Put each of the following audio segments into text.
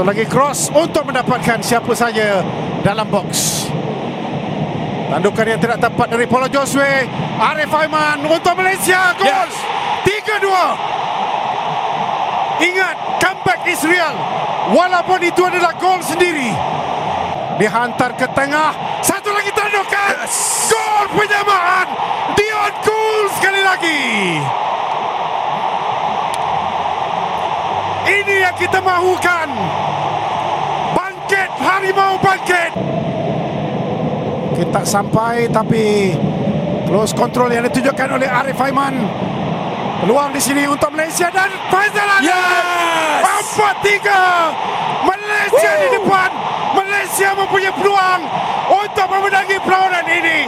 Satu lagi cross untuk mendapatkan siapa saja dalam box. Tandukan yang tidak tepat dari Paulo Josue. Arif Aiman untuk Malaysia. Gol. Yes. 3-2. Ingat, comeback is real. Walaupun itu adalah gol sendiri. Dihantar ke tengah. Satu lagi tandukan. Yes. Gol penyamaan. Dion Cool sekali lagi. Ini yang kita mahukan. Harimau bangkit. Kita sampai tapi close control yang ditunjukkan oleh Arif Aiman. Peluang di sini untuk Malaysia dan Faizal Adil. Yes! Empat tiga. Malaysia Woo! di depan. Malaysia mempunyai peluang untuk memenangi perlawanan ini.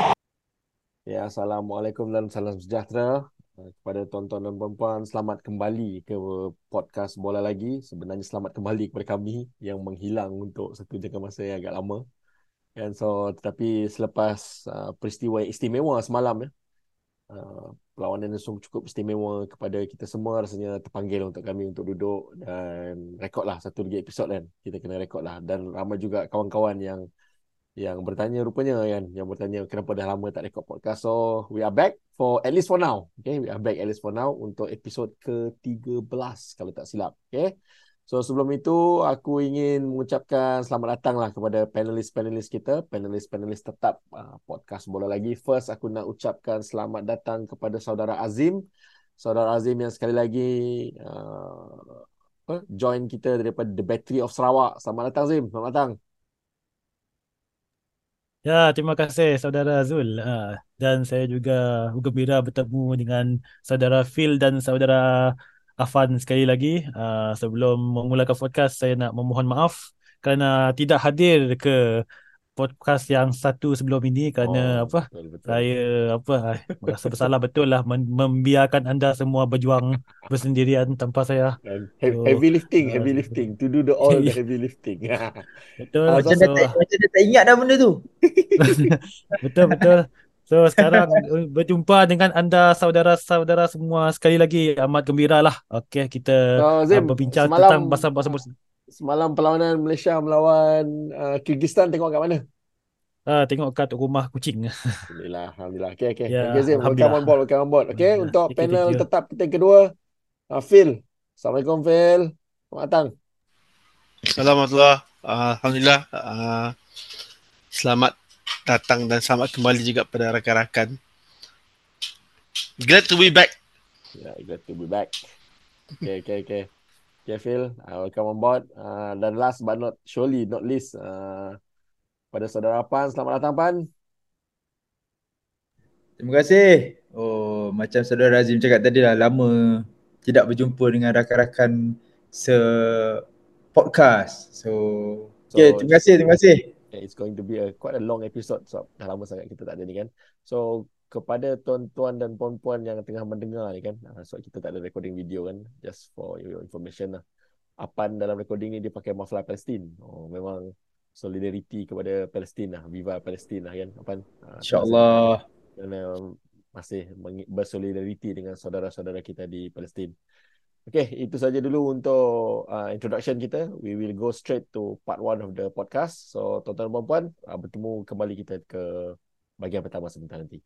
Ya, Assalamualaikum dan salam sejahtera kepada tuan-tuan dan puan-puan. Selamat kembali ke podcast Bola Lagi. Sebenarnya selamat kembali kepada kami yang menghilang untuk satu jangka masa yang agak lama. And so tetapi selepas uh, peristiwa yang istimewa semalam ya. Uh, perlawanan yang cukup istimewa kepada kita semua rasanya terpanggil untuk kami untuk duduk dan rekod lah satu lagi episod kan. Kita kena rekod lah dan ramai juga kawan-kawan yang yang bertanya rupanya kan yang bertanya kenapa dah lama tak rekod podcast. So we are back for at least for now. Okay, we are back at least for now untuk episod ke-13 kalau tak silap. Okay. So sebelum itu aku ingin mengucapkan selamat datang lah kepada panelis-panelis kita, panelis-panelis tetap uh, podcast bola lagi. First aku nak ucapkan selamat datang kepada saudara Azim. Saudara Azim yang sekali lagi uh, join kita daripada The Battery of Sarawak. Selamat datang Azim, selamat datang. Ya, terima kasih saudara Zul. Uh, dan saya juga gembira bertemu dengan saudara Phil dan saudara Afan sekali lagi uh, sebelum memulakan podcast saya nak memohon maaf kerana tidak hadir ke podcast yang satu sebelum ini kerana oh, apa betul, betul. saya apa merasa bersalah betul lah membiarkan anda semua berjuang bersendirian tanpa saya. Heavy, so, heavy lifting uh, heavy lifting. To do the all the heavy lifting. Betul uh, macam, so, dah, macam dah tak ingat dah benda tu. Betul betul. So sekarang uh, berjumpa dengan anda saudara-saudara semua. Sekali lagi amat gembira lah. Okay kita so, Zim, berbincang semalam, tentang bahasa-bahasa Semalam perlawanan Malaysia melawan uh, Kyrgyzstan tengok kat mana? Uh, tengok kat rumah kucing. Alhamdulillah, Alhamdulillah. Okay, okay. Ya, okay, Zim. Welcome on board, welcome on board. Okay, untuk thank panel you, tetap kita yang kedua, uh, Phil. Assalamualaikum, Phil. Selamat datang. Assalamualaikum. Uh, Alhamdulillah. Uh, selamat datang dan selamat kembali juga pada rakan-rakan. Glad to be back. Yeah, glad to be back. Okay, okay, okay. Okay, Phil, uh, welcome on board. Uh, dan last but not surely not least, uh, pada saudara Pan, selamat datang Pan. Terima kasih. Oh, macam saudara Azim cakap tadi lah, lama tidak berjumpa dengan rakan-rakan se podcast. So, so okay, terima kasih, terima kasih it's going to be a quite a long episode so dah lama sangat kita tak ada ni kan so kepada tuan-tuan dan puan-puan yang tengah mendengar ni kan. Uh, so kita tak ada recording video kan just for your information lah. Apan dalam recording ni dia pakai mafla Palestin. Oh memang solidarity kepada Palestin lah viva Palestin lah kan Apan. Uh, insyaallah. Kerana masih bersolidarity dengan saudara-saudara kita di Palestin. Okay, itu saja dulu untuk uh, introduction kita. We will go straight to part one of the podcast. So, tuan-tuan dan puan-puan, uh, bertemu kembali kita ke bahagian pertama sebentar nanti.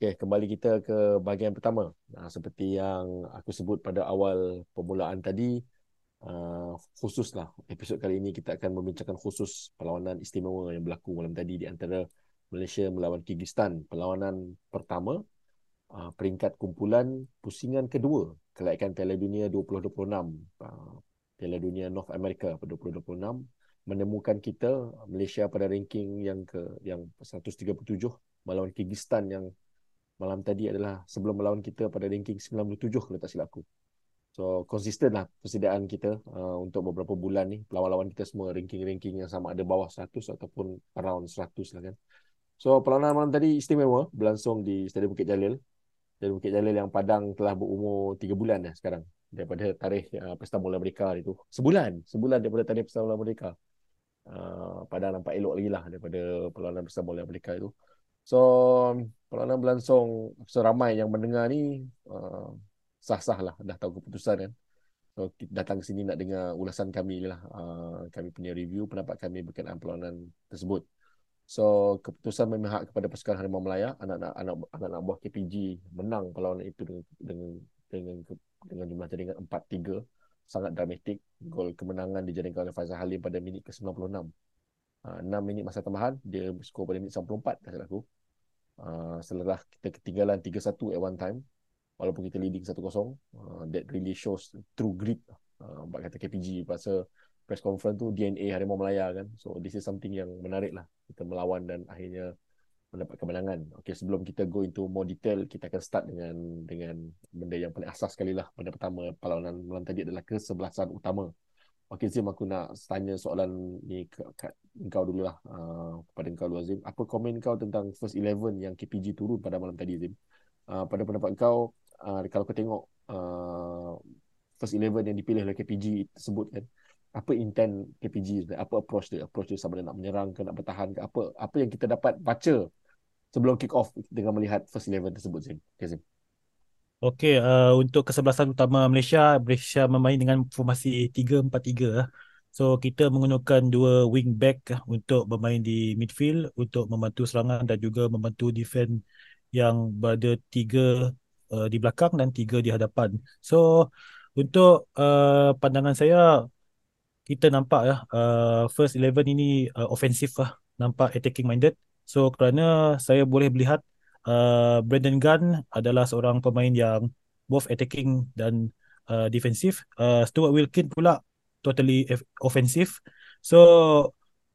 Okay, kembali kita ke bahagian pertama. Nah, seperti yang aku sebut pada awal permulaan tadi, uh, khususlah episod kali ini kita akan membincangkan khusus perlawanan istimewa yang berlaku malam tadi di antara Malaysia melawan Kyrgyzstan perlawanan pertama uh, peringkat kumpulan pusingan kedua kelaikan Piala Dunia 2026 uh, Piala Dunia North America pada 2026 menemukan kita Malaysia pada ranking yang ke yang 137 melawan Kyrgyzstan yang malam tadi adalah sebelum melawan kita pada ranking 97 kalau tak silap aku. So konsisten lah persediaan kita uh, untuk beberapa bulan ni lawan-lawan kita semua ranking-ranking yang sama ada bawah 100 ataupun around 100 lah kan. So perlawanan malam tadi istimewa berlangsung di Stadium Bukit Jalil. Stadium Bukit Jalil yang Padang telah berumur 3 bulan dah sekarang daripada tarikh uh, Pesta Bola Merdeka itu. Sebulan, sebulan daripada tarikh Pesta Bola Merdeka. Uh, Padang nampak elok lagi lah daripada perlawanan Pesta Bola Merdeka itu. So perlawanan berlangsung seramai yang mendengar ni uh, sah-sah lah dah tahu keputusan kan. So kita datang ke sini nak dengar ulasan kami lah. Uh, kami punya review pendapat kami berkenaan perlawanan tersebut. So keputusan memihak kepada pasukan Harimau Melaya anak-anak anak anak buah KPG menang perlawanan itu dengan dengan dengan, dengan jumlah jaringan 4-3 sangat dramatik. Gol kemenangan dijaringkan oleh Faizal Halim pada minit ke-96. Uh, 6 minit masa tambahan dia skor pada minit 94 tak salah aku. Uh, selepas kita ketinggalan 3-1 at one time walaupun kita leading 1-0 uh, that really shows true grit uh, kata KPG pasal press conference tu DNA Harimau Melaya kan. So this is something yang menarik lah. Kita melawan dan akhirnya mendapat kemenangan. Okay, sebelum kita go into more detail, kita akan start dengan dengan benda yang paling asas sekali lah. Pada pertama, perlawanan malam tadi adalah kesebelasan utama. Okay, Zim, aku nak tanya soalan ni ke kau dulu lah. Uh, kepada kau dulu, Zim. Apa komen kau tentang first 11 yang KPG turun pada malam tadi, Zim? Uh, pada pendapat kau, uh, kalau kau tengok uh, first 11 yang dipilih oleh KPG tersebut kan, apa intent KPG apa approach dia approach dia sama ada nak menyerang ke nak bertahan ke apa apa yang kita dapat baca sebelum kick off dengan melihat first eleven tersebut Zim okay, Zim Okey, uh, untuk kesebelasan utama Malaysia, Malaysia bermain dengan formasi 3-4-3. So, kita menggunakan dua wing back untuk bermain di midfield untuk membantu serangan dan juga membantu defend yang berada tiga uh, di belakang dan tiga di hadapan. So, untuk uh, pandangan saya, kita nampak ya uh, first 11 ini uh, offensive lah nampak attacking minded so kerana saya boleh melihat uh, Brandon Gunn adalah seorang pemain yang both attacking dan uh, defensive uh, Stuart Wilkin pula totally offensive so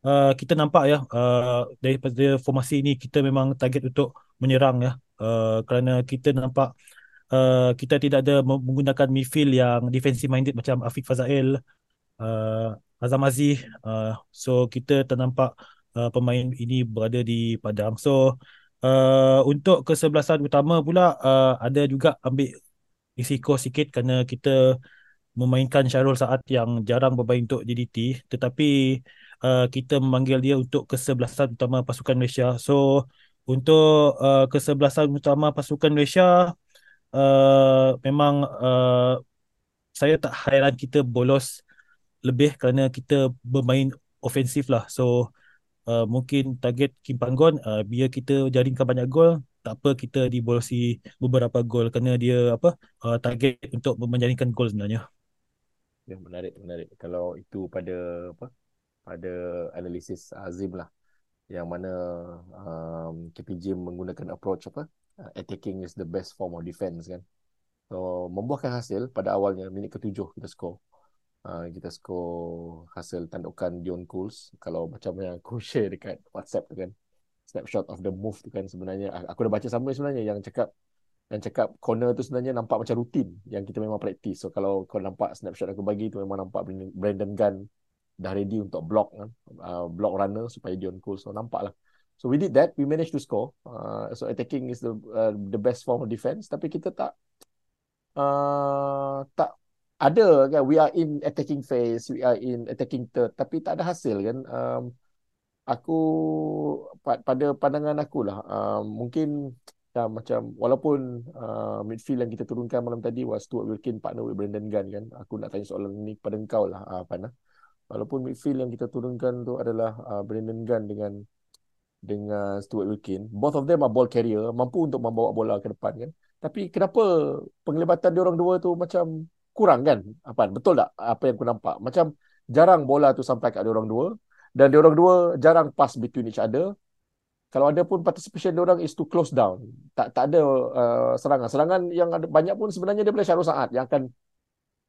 uh, kita nampak ya uh, daripada formasi ini kita memang target untuk menyerang ya uh, kerana kita nampak uh, kita tidak ada menggunakan midfield yang defensive minded macam Afiq Fazail uh, Azam Aziz. Uh, so kita ternampak uh, pemain ini berada di padang. So uh, untuk kesebelasan utama pula uh, ada juga ambil risiko sikit kerana kita memainkan Syarul Saat yang jarang bermain untuk JDT tetapi uh, kita memanggil dia untuk kesebelasan utama pasukan Malaysia. So untuk uh, kesebelasan utama pasukan Malaysia uh, memang uh, saya tak hairan kita bolos lebih kerana kita bermain ofensif lah. So uh, mungkin target Kim Panggon uh, biar kita jaringkan banyak gol tak apa kita dibolosi beberapa gol kerana dia apa uh, target untuk menjaringkan gol sebenarnya. Ya menarik menarik. Kalau itu pada apa pada analisis Azim lah yang mana um, KPJ menggunakan approach apa uh, attacking is the best form of defense kan. So membuahkan hasil pada awalnya minit ketujuh kita skor uh, kita skor hasil tandukan Dion Cools kalau macam yang aku share dekat WhatsApp tu kan snapshot of the move tu kan sebenarnya. Aku dah baca sama sebenarnya yang cakap yang cakap corner tu sebenarnya nampak macam rutin yang kita memang praktis so kalau kau nampak snapshot aku bagi tu memang nampak Brandon Gunn dah ready untuk block kan? Uh, block runner supaya Dion Cools so nampak lah so we did that. We managed to score. Uh, so attacking is the uh, the best form of defense. Tapi kita tak uh, tak ada kan we are in attacking phase we are in attacking third tapi tak ada hasil kan. Um, aku pada pandangan aku lah um, mungkin ya, macam walaupun uh, midfield yang kita turunkan malam tadi was Stuart Wilkin partner with Brandon Gunn kan. Aku nak tanya soalan ni pada engkau lah uh, Pana walaupun midfield yang kita turunkan tu adalah uh, Brandon Gunn dengan dengan Stuart Wilkin both of them are ball carrier mampu untuk membawa bola ke depan kan. Tapi kenapa penglibatan dia orang dua tu macam kurang kan? Apa betul tak apa yang aku nampak? Macam jarang bola tu sampai kat dia orang dua. Dan dia orang dua jarang pass between each other. Kalau ada pun participation dia orang is to close down. Tak tak ada uh, serangan. Serangan yang ada banyak pun sebenarnya dia boleh Syarul Saad yang akan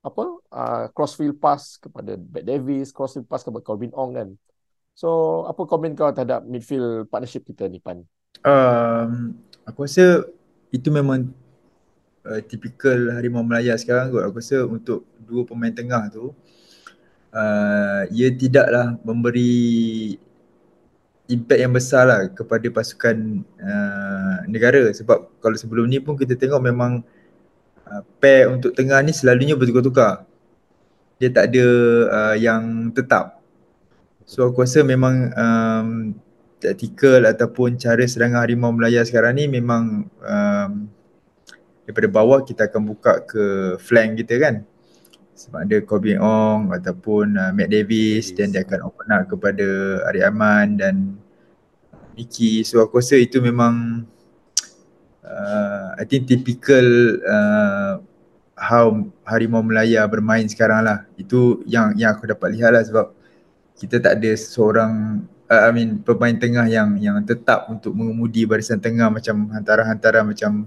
apa uh, crossfield pass kepada Bat Davis crossfield pass kepada Corbin Ong kan. So apa komen kau terhadap midfield partnership kita ni Pan? Um, aku rasa itu memang uh, typical Harimau Melaya sekarang kot. Aku rasa untuk dua pemain tengah tu uh, ia tidaklah memberi impact yang besar lah kepada pasukan uh, negara. Sebab kalau sebelum ni pun kita tengok memang uh, pair untuk tengah ni selalunya bertukar-tukar. Dia tak ada uh, yang tetap. So aku rasa memang um, taktikal ataupun cara serangan Harimau Melaya sekarang ni memang um, daripada bawah kita akan buka ke flank kita kan. Sebab ada Corbin Ong ataupun uh, Matt Davis dan dia akan open up kepada Ari Aman dan Mickey. So aku rasa itu memang uh, I think typical uh, how Harimau Melaya bermain sekarang lah. Itu yang yang aku dapat lihat lah sebab kita tak ada seorang uh, I mean pemain tengah yang yang tetap untuk mengemudi barisan tengah macam hantara-hantara macam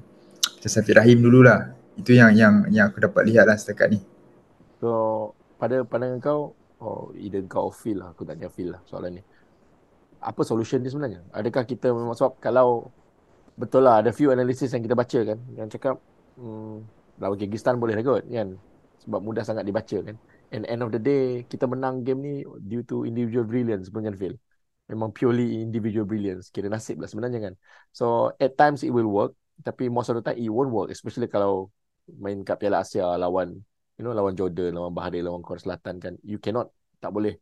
macam Safi Rahim dululah. Itu yang yang yang aku dapat lihat lah setakat ni. So pada pandangan kau oh either kau feel lah. Aku tanya feel lah soalan ni. Apa solution dia sebenarnya? Adakah kita memang sebab kalau betul lah ada few analysis yang kita baca kan. Yang cakap hmm, lawan Kyrgyzstan boleh lah kot kan? Sebab mudah sangat dibaca kan. And end of the day kita menang game ni due to individual brilliance sebenarnya feel memang purely individual brilliance. Kira nasib lah sebenarnya kan. So at times it will work tapi most of the time it won't work especially kalau main kat Piala Asia lawan you know lawan Jordan lawan Bahrain lawan Korea Selatan kan you cannot tak boleh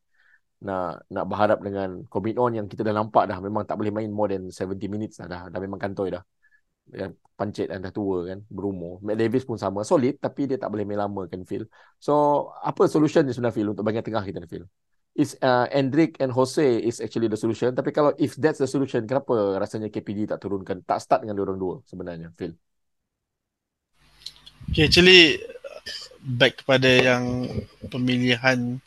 nak nak berharap dengan komitmen yang kita dah nampak dah. Memang tak boleh main more than 70 minutes dah dah, dah memang kantoi dah. Yang pancit dan dah tua kan berumur. Matt Davis pun sama solid tapi dia tak boleh main lama kan Phil. So apa solution ni sebenarnya Phil untuk bahagian tengah kita ni Phil is uh, Endrick and Jose is actually the solution. Tapi kalau if that's the solution kenapa rasanya KPD tak turunkan tak start dengan orang dua sebenarnya Phil? Okay, actually back kepada yang pemilihan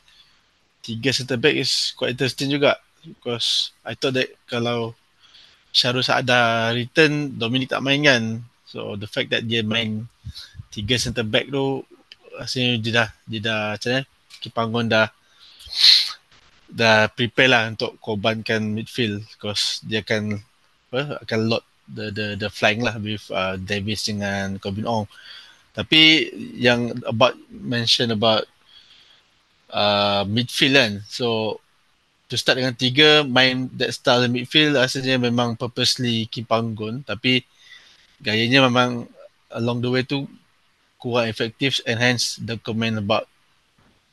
tiga center back is quite interesting juga. Because I thought that kalau Syarul Saada return Dominic tak main kan? So the fact that dia main tiga center back tu rasanya dia dah dia dah macam mana? Kipanggon dah dah prepare lah untuk korbankan midfield. Because dia akan apa, akan load the the the flank lah with uh, Davis dengan Corbin Ong. Tapi yang about mention about uh, midfield kan. So to start dengan tiga main that style midfield rasanya memang purposely Kim Panggon tapi gayanya memang along the way tu kurang efektif and hence the comment about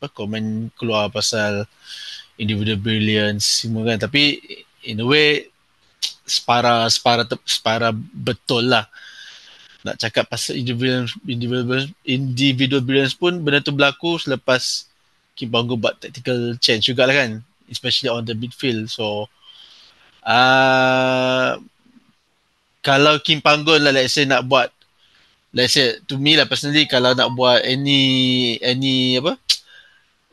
apa comment keluar pasal individual brilliance semua kan. Tapi in a way separa separa separa betul lah. Nak cakap pasal individual individual individual brilliance pun benda tu berlaku selepas Kim Panggon buat tactical change jugalah kan. Especially on the midfield. So, uh, kalau Kim Panggon lah, let's say nak buat, let's say to me lah personally, kalau nak buat any any apa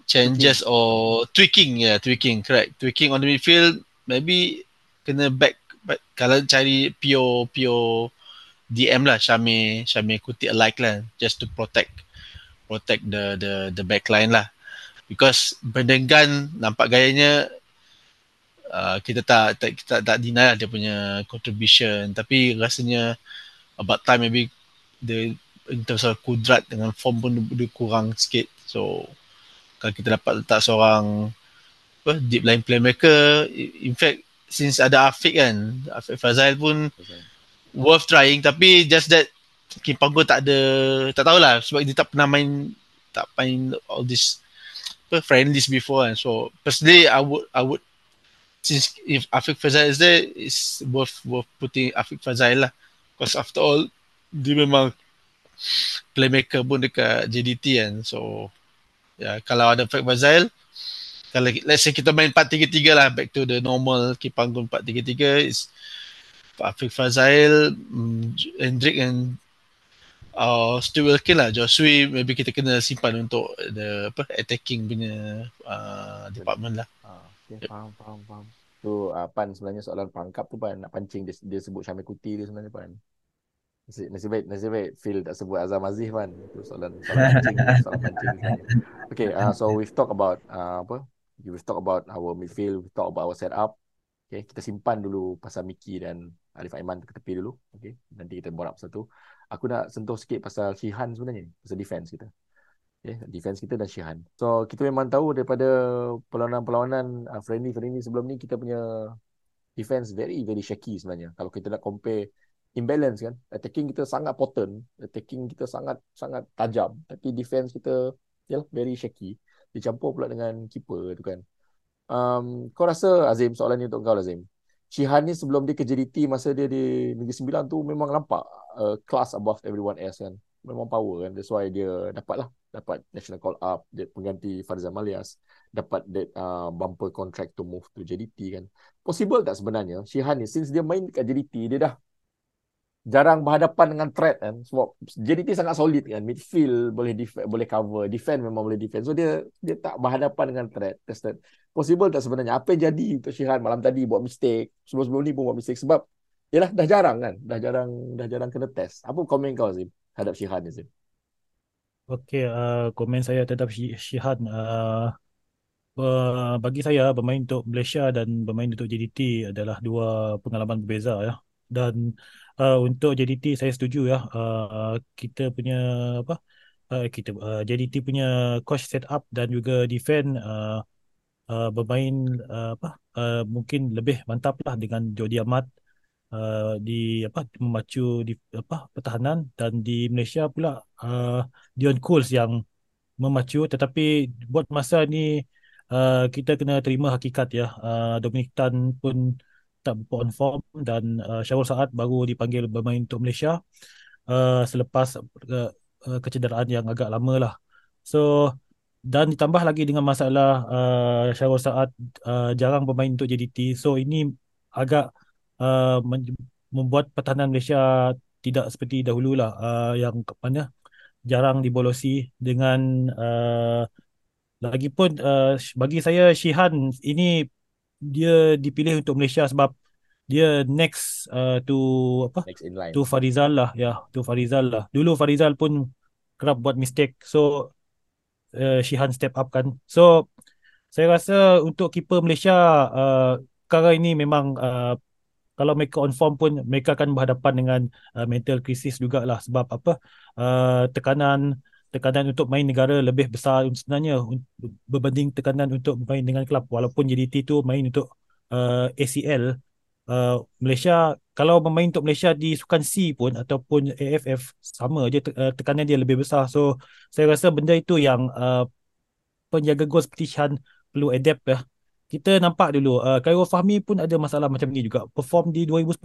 changes tweaking. or tweaking, yeah, tweaking, correct, tweaking on the midfield, maybe kena back, but kalau cari pure pure DM lah, Syame Syame Kuti alike lah, just to protect protect the the the backline lah. Because Berdengan nampak gayanya uh, kita tak tak kita tak deny lah dia punya contribution. Tapi rasanya about time maybe the in terms of kudrat dengan form pun dia kurang sikit. So kalau kita dapat letak seorang apa deep line playmaker in fact since ada Afiq kan Afiq Fazail pun okay. worth trying. Tapi just that Kim Panggo tak ada tak tahulah. Sebab dia tak pernah main tak main all this apa friendlies before and so personally I would I would since if Afiq Fazail is there it's worth worth putting Afiq Fazail lah. Because after all dia memang playmaker pun dekat JDT kan. So ya kalau ada Afiq Fazail kalau let's say kita main 4-3-3 lah back to the normal Kipanggun 4-3-3 is Afiq Fazail um, Hendrik and uh, Stu Wilkin lah Joshua maybe kita kena simpan untuk the apa attacking punya uh, department lah. Uh, okay, yep. faham faham faham. Tu uh, Pan sebenarnya soalan pangkap tu Pan. Nak pancing dia, dia sebut Syamil Kuti dia sebenarnya Pan nasib, nasib baik nasib baik Phil tak sebut Azam Aziz Pan tu soalan soalan pancing soalan pancing okay uh, so we've talk about uh, apa we've talk about our midfield we've talk about our setup Okay, kita simpan dulu pasal Miki dan Arif Aiman ke tepi dulu. Okay, nanti kita borak satu aku nak sentuh sikit pasal Shihan sebenarnya pasal defense kita. Okay, defense kita dan Shihan. So, kita memang tahu daripada perlawanan-perlawanan uh, friendly-friendly sebelum ni, kita punya defense very, very shaky sebenarnya. Kalau kita nak compare imbalance kan, attacking kita sangat potent, attacking kita sangat sangat tajam. Tapi defense kita, ya very shaky. Dicampur pula dengan keeper tu kan. Um, kau rasa Azim, soalan ni untuk kau Azim. Shihan ni sebelum dia ke JDT masa dia di Negeri Sembilan tu memang nampak uh, class above everyone else kan. Memang power kan. That's why dia dapat lah. Dapat national call up. Dia pengganti Farizal Malias. Dapat that uh, bumper contract to move to JDT kan. Possible tak sebenarnya Shihan ni since dia main dekat JDT dia dah jarang berhadapan dengan threat kan. Sebab JDT sangat solid kan. Midfield boleh def- boleh cover. Defend memang boleh defend. So dia dia tak berhadapan dengan threat. Tested possible tak sebenarnya? Apa yang jadi untuk Syihan malam tadi buat mistake? Sebelum-sebelum ni pun buat mistake. Sebab yalah dah jarang kan? Dah jarang dah jarang kena test. Apa komen kau Zim? Hadap Syihan ni Zim. Okey, uh, komen saya terhadap Syihan uh, uh, bagi saya bermain untuk Malaysia dan bermain untuk JDT adalah dua pengalaman berbeza ya. Dan uh, untuk JDT saya setuju ya. Uh, kita punya apa uh, kita uh, JDT punya coach set up dan juga defend uh, uh, bermain uh, apa uh, mungkin lebih mantap lah dengan Jody Ahmad uh, di apa memacu di apa pertahanan. Dan di Malaysia pula uh, Dion Cools yang memacu. Tetapi buat masa ni uh, kita kena terima hakikat ya. Uh, Dominic Tan pun tak on form dan uh, Syarul Saad baru dipanggil bermain untuk Malaysia uh, selepas uh, uh, kecederaan yang agak lama lah. So dan ditambah lagi dengan masalah uh, Syarul Saad uh, jarang bermain untuk JDT. So ini agak uh, membuat pertahanan Malaysia tidak seperti dahulu lah uh, yang mana jarang dibolosi dengan uh, lagipun uh, bagi saya Shihan ini dia dipilih untuk Malaysia sebab dia next uh, to apa? Next in line. To Farizal lah ya to Farizal lah. Dulu Farizal pun kerap buat mistake so uh, Shihan step up kan. So saya rasa untuk keeper Malaysia uh, sekarang ini memang uh, kalau mereka on form pun mereka akan berhadapan dengan uh, mental crisis jugalah sebab apa? Uh, tekanan tekanan untuk main negara lebih besar sebenarnya berbanding tekanan untuk main dengan kelab. Walaupun JDT tu main untuk uh, ACL uh, Malaysia kalau bermain untuk Malaysia di Sukan C pun ataupun AFF sama je te- uh, tekanan dia lebih besar. So saya rasa benda itu yang uh, penjaga gol seperti Shan perlu adapt ya kita nampak dulu uh, Khairul Fahmi pun ada masalah macam ni juga. Perform di 2010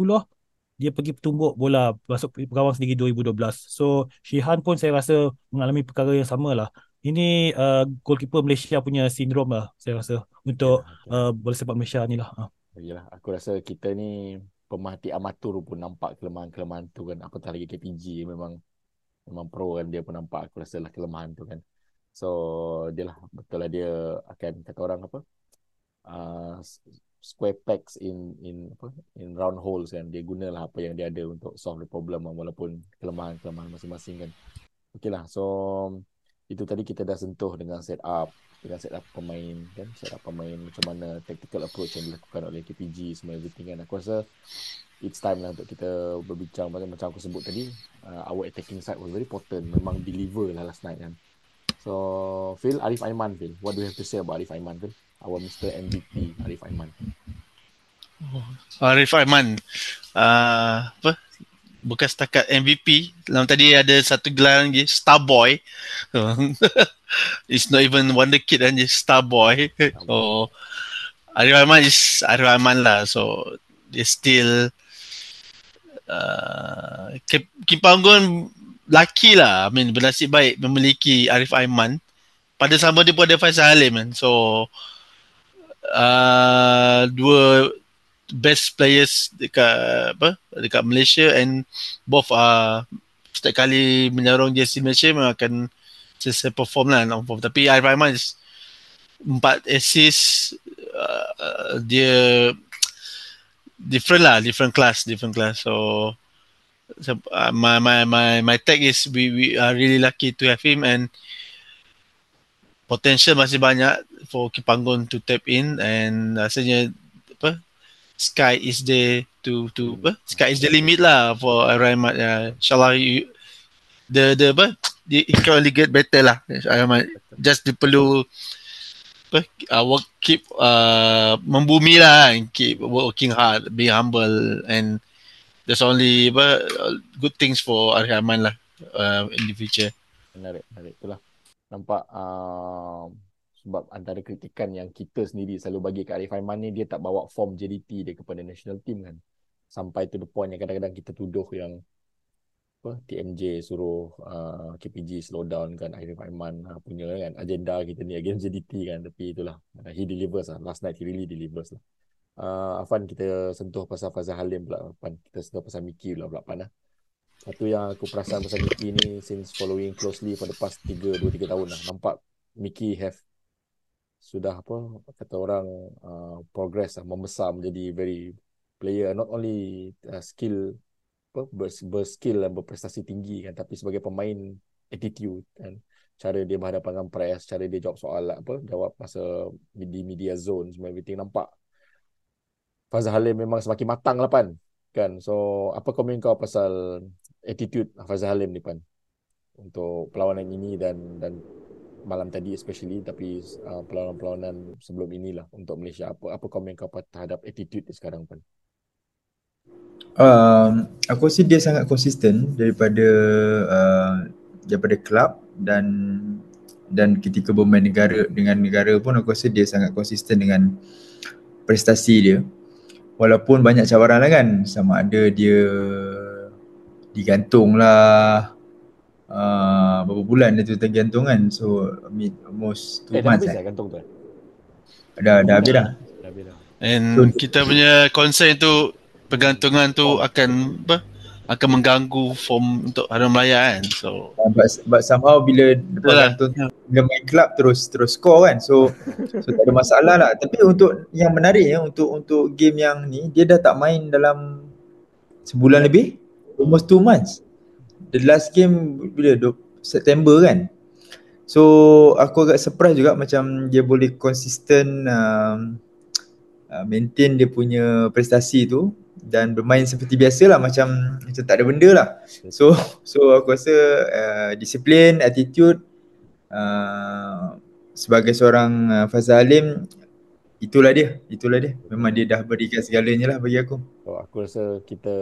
dia pergi tumbuk bola masuk gawang sendiri 2012. So Shihan pun saya rasa mengalami perkara yang sama lah. Ini uh, goalkeeper Malaysia punya sindrom lah saya rasa untuk ya, uh, bola sepak Malaysia ni lah. Yalah, aku rasa kita ni pemerhati amatur pun nampak kelemahan-kelemahan tu kan. Apatah lagi KPG memang memang pro kan dia pun nampak aku rasa lah kelemahan tu kan. So dia lah betul lah dia akan kata orang apa uh, square pegs in in apa in round holes kan. Dia gunalah apa yang dia ada untuk solve the problem walaupun kelemahan-kelemahan masing-masing kan. Okeylah so itu tadi kita dah sentuh dengan set up dengan set up pemain kan set up pemain macam mana tactical approach yang dilakukan oleh KPG semua everything kan. Aku rasa it's time lah untuk kita berbincang macam macam aku sebut tadi uh, our attacking side was very important. Memang deliver lah last night kan. So Phil Arif Aiman Phil what do you have to say about Arif Aiman Phil our Mr. MVP Arif Aiman. Oh, Arif Aiman. Uh, apa? Bukan setakat MVP. Dalam tadi ada satu gelar lagi, Star Boy. It's not even Wonder Kid kan, Star Boy. So, Arif Aiman is Arif Aiman lah. So, dia still uh, Kim Panggun lucky lah. I mean, bernasib baik memiliki Arif Aiman. Pada sama dia pun ada Faisal Halim kan. So, uh, dua best players dekat apa dekat Malaysia and both are setiap kali menyarung jersey Malaysia memang akan selesai perform lah non perform. Tapi Arif Aiman is empat assist uh, dia different lah different class different class. So, so uh, my my my my tag is we we are really lucky to have him and potential masih banyak for Kipanggon to tap in and rasanya apa sky is there to to apa sky is the limit lah for Rahmat ya. Uh, insyaallah you, the the apa the, it can only get better lah. Rahmat just dia perlu apa uh, work keep uh, membumi lah and keep working hard be humble and there's only apa good things for Rahman lah uh, in the future. Menarik menarik. Itulah nampak uh, sebab antara kritikan yang kita sendiri selalu bagi kat Arif Aiman ni dia tak bawa form JDT dia kepada national team kan. Sampai to the point yang kadang-kadang kita tuduh yang apa TMJ suruh uh, KPG slow down kan Arif Aiman uh, punya kan agenda kita ni against JDT kan. Tapi itulah uh, he delivers lah. Last night he really delivers lah. Uh, Afan kita sentuh pasal Fazal Halim pula Afan. Kita sentuh pasal Mickey pula pula Afan lah satu yang aku perasan pasal Mickey ni since following closely for the past 3 2 3 tahun lah. Nampak Mickey have sudah apa kata orang uh, progress lah, membesar menjadi very player. Not only uh, skill apa bers, berskill dan berprestasi tinggi kan tapi sebagai pemain attitude kan. Cara dia berhadapan dengan press cara dia jawab soal apa jawab masa di media zone semua everything. Nampak Fazal Halim memang semakin matang lah pan. Kan? So apa komen kau pasal attitude Fazal Halim ni pan untuk perlawanan ini dan dan malam tadi especially tapi uh, perlawanan-perlawanan sebelum inilah untuk Malaysia. Apa apa komen kau terhadap attitude dia sekarang pan um, aku rasa dia sangat konsisten daripada uh, daripada klub dan dan ketika bermain negara dengan negara pun aku rasa dia sangat konsisten dengan prestasi dia. Walaupun banyak cabaran lah kan sama ada dia digantung lah uh, berapa bulan dia tu tergantung kan so I mean, almost 2 eh, months dah habis eh. gantung tu eh? dah, dah habis dah dah habis dah And So- kita punya concern tu pergantungan tu akan apa? akan mengganggu form untuk Harum Melaya kan. So Uh, but, but somehow bila lepas lah. gantung bila main club terus terus score kan so so tak ada masalah lah tapi untuk yang menarik ya untuk untuk game yang ni dia dah tak main dalam sebulan lebih almost two months. The last game bila? September kan? So aku agak surprise juga macam dia boleh konsisten um, uh, maintain dia punya prestasi tu dan bermain seperti biasa lah macam macam tak ada benda lah. So so aku rasa uh, disiplin attitude uh, sebagai seorang uh, Fazal Alim itulah dia itulah dia. Memang dia dah berikan segalanya lah bagi aku. So, aku rasa kita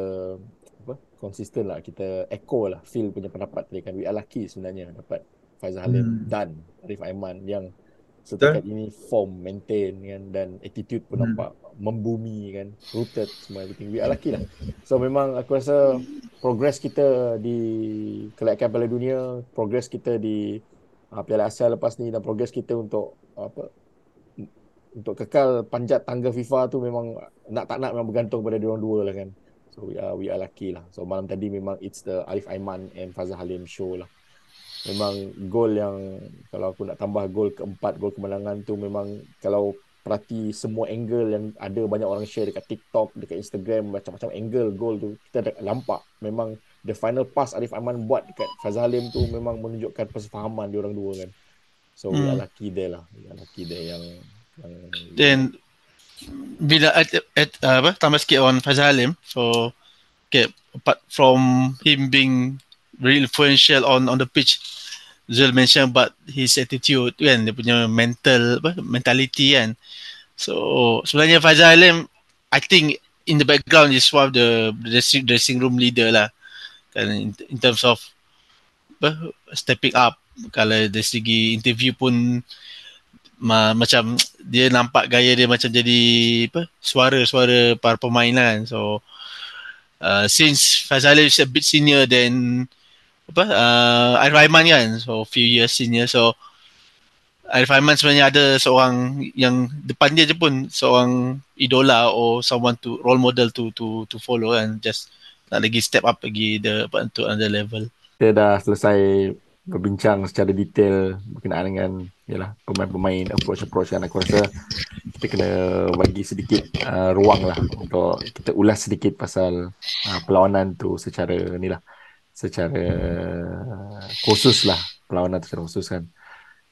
konsisten lah kita echo lah feel punya pendapat tadi kan we are lucky sebenarnya dapat Faizal Halim Hmm. dan Arif Aiman yang setakat ini form maintain kan dan attitude pun Hmm. nampak membumi kan rooted semua everything we are lucky lah so memang aku rasa progress kita di kelayakan Piala Dunia progress kita di uh, Piala Asia lepas ni dan progress kita untuk apa untuk kekal panjat tangga FIFA tu memang nak tak nak memang bergantung pada diorang dua lah kan. So we are, we are lucky lah. So malam tadi memang it's the Arif Aiman and Fazal Halim show lah. Memang gol yang kalau aku nak tambah gol keempat, gol kemenangan tu memang kalau perhati semua angle yang ada banyak orang share dekat TikTok, dekat Instagram, macam-macam angle gol tu kita dah nampak memang the final pass Arif Aiman buat dekat Fazal Halim tu memang menunjukkan persefahaman diorang dua kan. So we are Hmm. lucky there lah. We are lucky there yang yang then bila at, at, uh, apa tambah sikit on Fazal Halim so okay apart from him being very influential on on the pitch Zul mention about his attitude kan dia punya mental apa mentality kan. So sebenarnya Fazal Halim I think in the background is one of the dressing, dressing room leader lah. Kan in, in terms of apa, stepping up. Kalau dari segi interview pun ma, macam dia nampak gaya dia macam jadi apa suara-suara para pemain lah kan. So uh, since Fazal is a bit senior than apa uh, Arif Aiman kan. So few years senior. So Arif Aiman sebenarnya ada seorang yang depan dia je pun seorang idola or someone to role model to to to follow kan. Just nak lagi step up lagi the apa untuk another level. kita dah selesai berbincang secara detail berkenaan dengan yalah pemain-pemain approach-approach kan aku rasa kita kena bagi sedikit uh, ruang lah untuk kita ulas sedikit pasal uh, perlawanan tu secara ni lah secara khusus lah perlawanan tu secara khusus kan.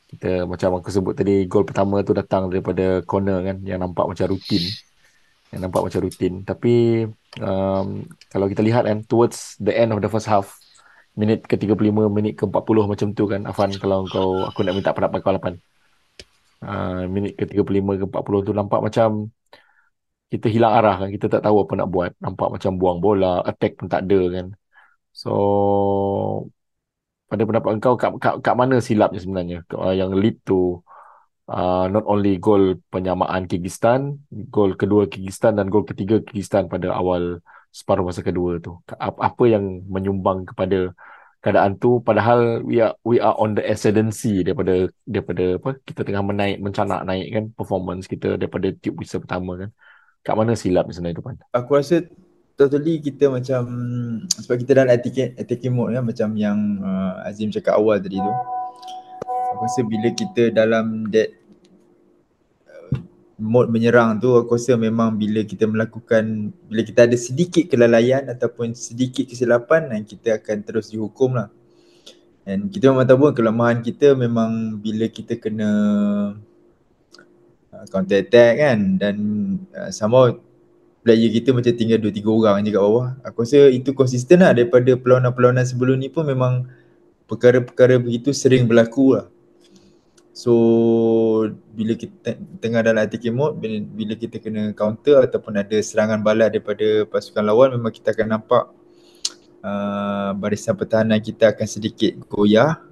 Kita macam aku sebut tadi gol pertama tu datang daripada corner kan yang nampak macam rutin yang nampak macam rutin. Tapi um, kalau kita lihat kan towards the end of the first half minit ke 35 minit ke 40 macam tu kan Afan kalau kau aku nak minta pendapat kau Lapan uh, minit ke 35 ke 40 tu nampak macam kita hilang arah kan kita tak tahu apa nak buat. Nampak macam buang bola attack pun tak ada kan. So pada pendapat kau kat, kat, kat mana silapnya sebenarnya? Uh, yang lead tu uh, not only gol penyamaan Kyrgyzstan, gol kedua Kyrgyzstan dan gol ketiga Kyrgyzstan pada awal separuh masa kedua tu. Apa, yang menyumbang kepada keadaan tu padahal we are we are on the ascendancy daripada daripada apa kita tengah menaik mencanak naik kan performance kita daripada tube whistle pertama kan. Kat mana silap sebenarnya tu pan? Aku rasa totally kita macam sebab kita dalam attacking, attacking mode kan macam yang uh, Azim cakap awal tadi tu aku rasa bila kita dalam that mode menyerang tu aku rasa memang bila kita melakukan bila kita ada sedikit kelalaian ataupun sedikit kesilapan dan kita akan terus dihukum lah dan kita memang tahu pun kelemahan kita memang bila kita kena uh, counter attack kan dan uh, sama player kita macam tinggal 2-3 orang je kat bawah. Aku rasa itu konsisten lah daripada perlawanan-perlawanan sebelum ni pun memang perkara-perkara begitu sering berlaku lah. So bila kita tengah dalam attacking mode, bila, bila kita kena counter ataupun ada serangan balas daripada pasukan lawan memang kita akan nampak uh, barisan pertahanan kita akan sedikit goyah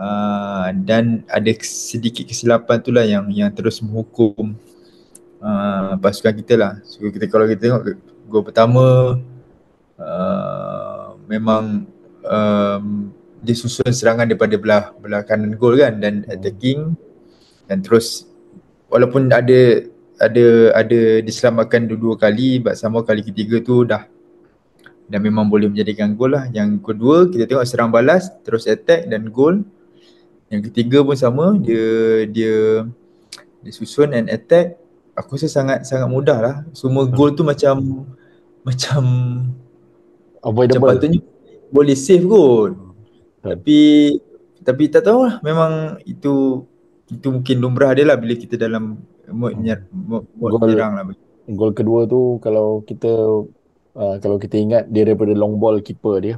uh, dan ada sedikit kesilapan tu lah yang yang terus menghukum uh, pasukan kita lah. So kita kalau kita tengok gol pertama uh, memang um, dia susun serangan daripada belah belah kanan gol kan dan attacking dan terus walaupun ada ada ada diselamatkan dua-dua kali but sama kali ketiga tu dah dan memang boleh menjadikan gol lah. Yang kedua kita tengok serang balas terus attack dan gol. Yang ketiga pun sama dia dia dia susun and attack aku rasa sangat sangat mudah lah. Semua gol tu macam macam avoidable. Macam patutnya boleh save kot. Hmm. Tapi tapi tak tahu lah. Memang itu itu mungkin lumrah dia lah bila kita dalam mode, nyer, mode, mode gol, nyerang lah. Gol kedua tu kalau kita uh, kalau kita ingat dia daripada long ball keeper dia.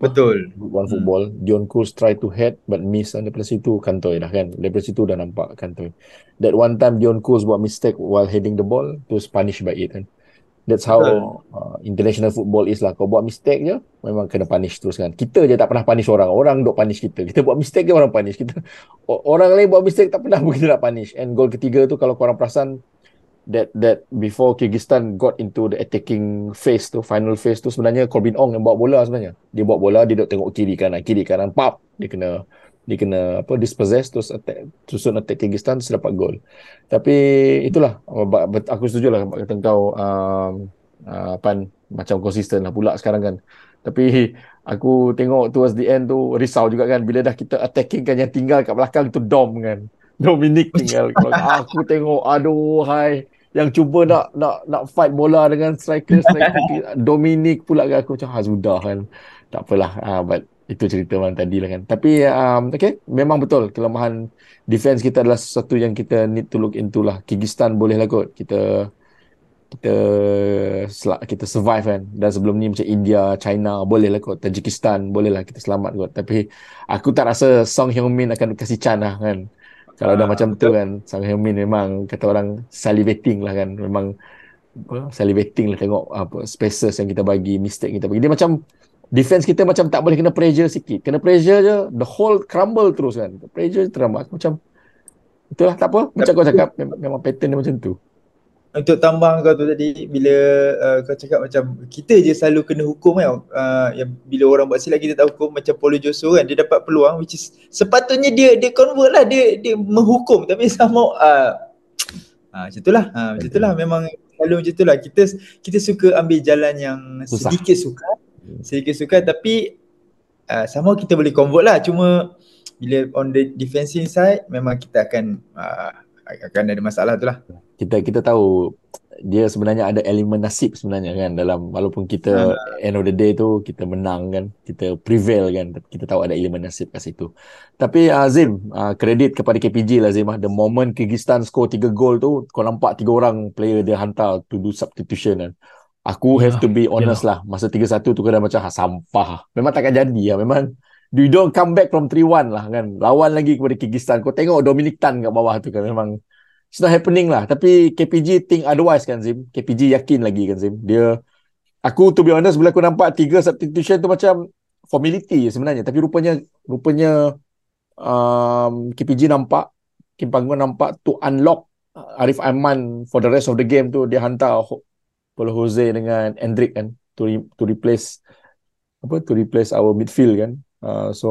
Betul. One football. Hmm. Dion Cruz try to head but miss. Dan daripada situ kantoi dah kan. Daripada situ dah nampak kantoi. That one time Dion Cruz buat mistake while heading the ball. Terus punish by it kan. That's how uh, international football is lah. Kau buat mistake je, memang kena punish terus kan. Kita je tak pernah punish orang. Orang duk punish kita. Kita buat mistake je orang punish kita. Orang lain buat mistake tak pernah pun kita nak punish. And goal ketiga tu kalau korang perasan, that that before Kyrgyzstan got into the attacking phase tu final phase tu sebenarnya Corbin Ong yang bawa bola sebenarnya dia bawa bola dia duk tengok kiri kanan kiri kanan pap dia kena dia kena apa dispossess terus attack susun attack Kyrgyzstan terus dapat gol tapi itulah. Aku setuju lah kata kau um, uh, pan macam konsisten lah pula sekarang kan. Tapi aku tengok towards the end tu risau juga kan. Bila dah kita attacking kan yang tinggal kat belakang tu Dom kan. Dominic tinggal aku tengok aduh hai. Yang cuba nak nak nak fight bola dengan striker striker Dominic pula kan. Aku macam ha sudah kan. Tak apalah. Uh, but itu cerita malam tadi lah kan. Tapi um, okay. Memang betul kelemahan defense kita adalah sesuatu yang kita need to look into lah. Kyrgyzstan boleh lah kot. Kita kita kita survive kan. Dan sebelum ni macam India, China boleh lah kot. Tajikistan boleh lah kita selamat kot. Tapi aku tak rasa Song Hyun Min akan kasih chance lah kan. Kalau dah uh, macam betul. tu kan Sang Heung-min memang kata orang salivating lah kan. Memang apa, salivating lah tengok apa spaces yang kita bagi mistake kita bagi. Dia macam defense kita macam tak boleh kena pressure sikit. Kena pressure je the whole crumble terus kan. Pressure terus macam itulah. Tak apa. Macam kau cakap memang pattern dia macam tu. Untuk tambah kau tu tadi bila uh, kau cakap macam kita je selalu kena hukum kan uh, yang bila orang buat silap kita tak hukum macam Paulo Joso kan dia dapat peluang which is sepatutnya dia dia convert lah. Dia dia menghukum. Tapi sama uh, uh, macam itulah uh, macam itulah memang selalu macam itulah kita kita suka ambil jalan yang Susah. sedikit suka sedikit suka tapi uh, sama kita boleh convert lah. Cuma bila on the defensive side memang kita akan uh, akan ada masalah tu lah. Kita kita tahu dia sebenarnya ada elemen nasib sebenarnya kan. Dalam walaupun kita uh. end of the day tu kita menang kan. Kita prevail kan. Kita tahu ada elemen nasib kat situ. Tapi Azim uh, kredit uh, kepada KPG lah Azim the moment Kyrgyzstan score 3 gol tu kau nampak 3 orang player dia hantar to do substitution kan aku have to be honest yeah. lah masa 3-1 tu kena macam ha, sampah memang takkan jadi lah memang you don't come back from 3-1 lah kan lawan lagi kepada Kyrgyzstan kau tengok Dominic Tan kat bawah tu kan memang it's not happening lah. Tapi KPG think otherwise kan Zim. KPG yakin lagi kan Zim. Dia, aku to be honest bila aku nampak tiga substitution tu macam formality sebenarnya. Tapi rupanya, rupanya um, KPG nampak Kim Panggon nampak to unlock Arif Aiman for the rest of the game tu dia hantar Paulo Jose dengan Hendrik kan to re- to replace apa to replace our midfield kan. Uh, so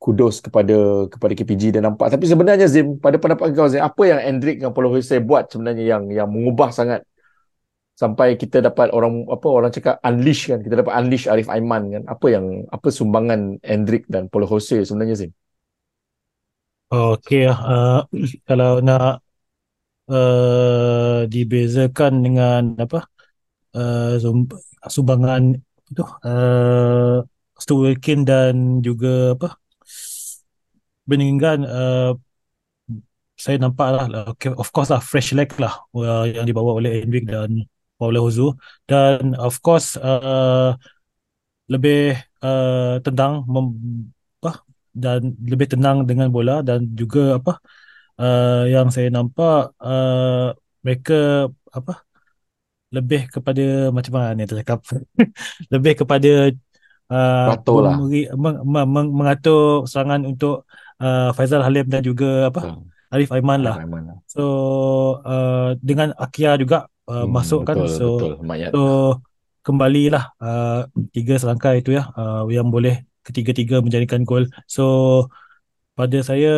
kudos kepada kepada KPG dia nampak. Tapi sebenarnya Zim pada pendapat kau Zim apa yang Hendrik dengan Paulo Jose buat sebenarnya yang yang mengubah sangat sampai kita dapat orang apa orang cakap unleash kan kita dapat unleash Arif Aiman kan apa yang apa sumbangan Hendrik dan Paulo Jose sebenarnya Zim Okey, uh, kalau nak uh, dibezakan dengan apa? Uh, sum- sumbangan itu uh, Stu Wilkin dan juga apa? Bellingham uh, saya nampak lah okay, of course lah fresh leg lah uh, yang dibawa oleh Hendrik dan Paulo Jose dan of course uh, lebih uh, tendang mem- apa? Dan lebih tenang dengan bola dan juga apa uh, yang saya nampak uh, mereka apa lebih kepada macam mana ni cakap lebih kepada uh, lah. meng, meng, meng- mengatur serangan untuk uh, Faizal Halim dan juga apa Betul. Arif Aiman lah Arif Aiman lah. so uh, dengan Akia juga uh, Hmm, masuk kan so betul Mayat So kembalilah uh, tiga selangkah itu ya uh, yang boleh ketiga-tiga menjadikan gol. So pada saya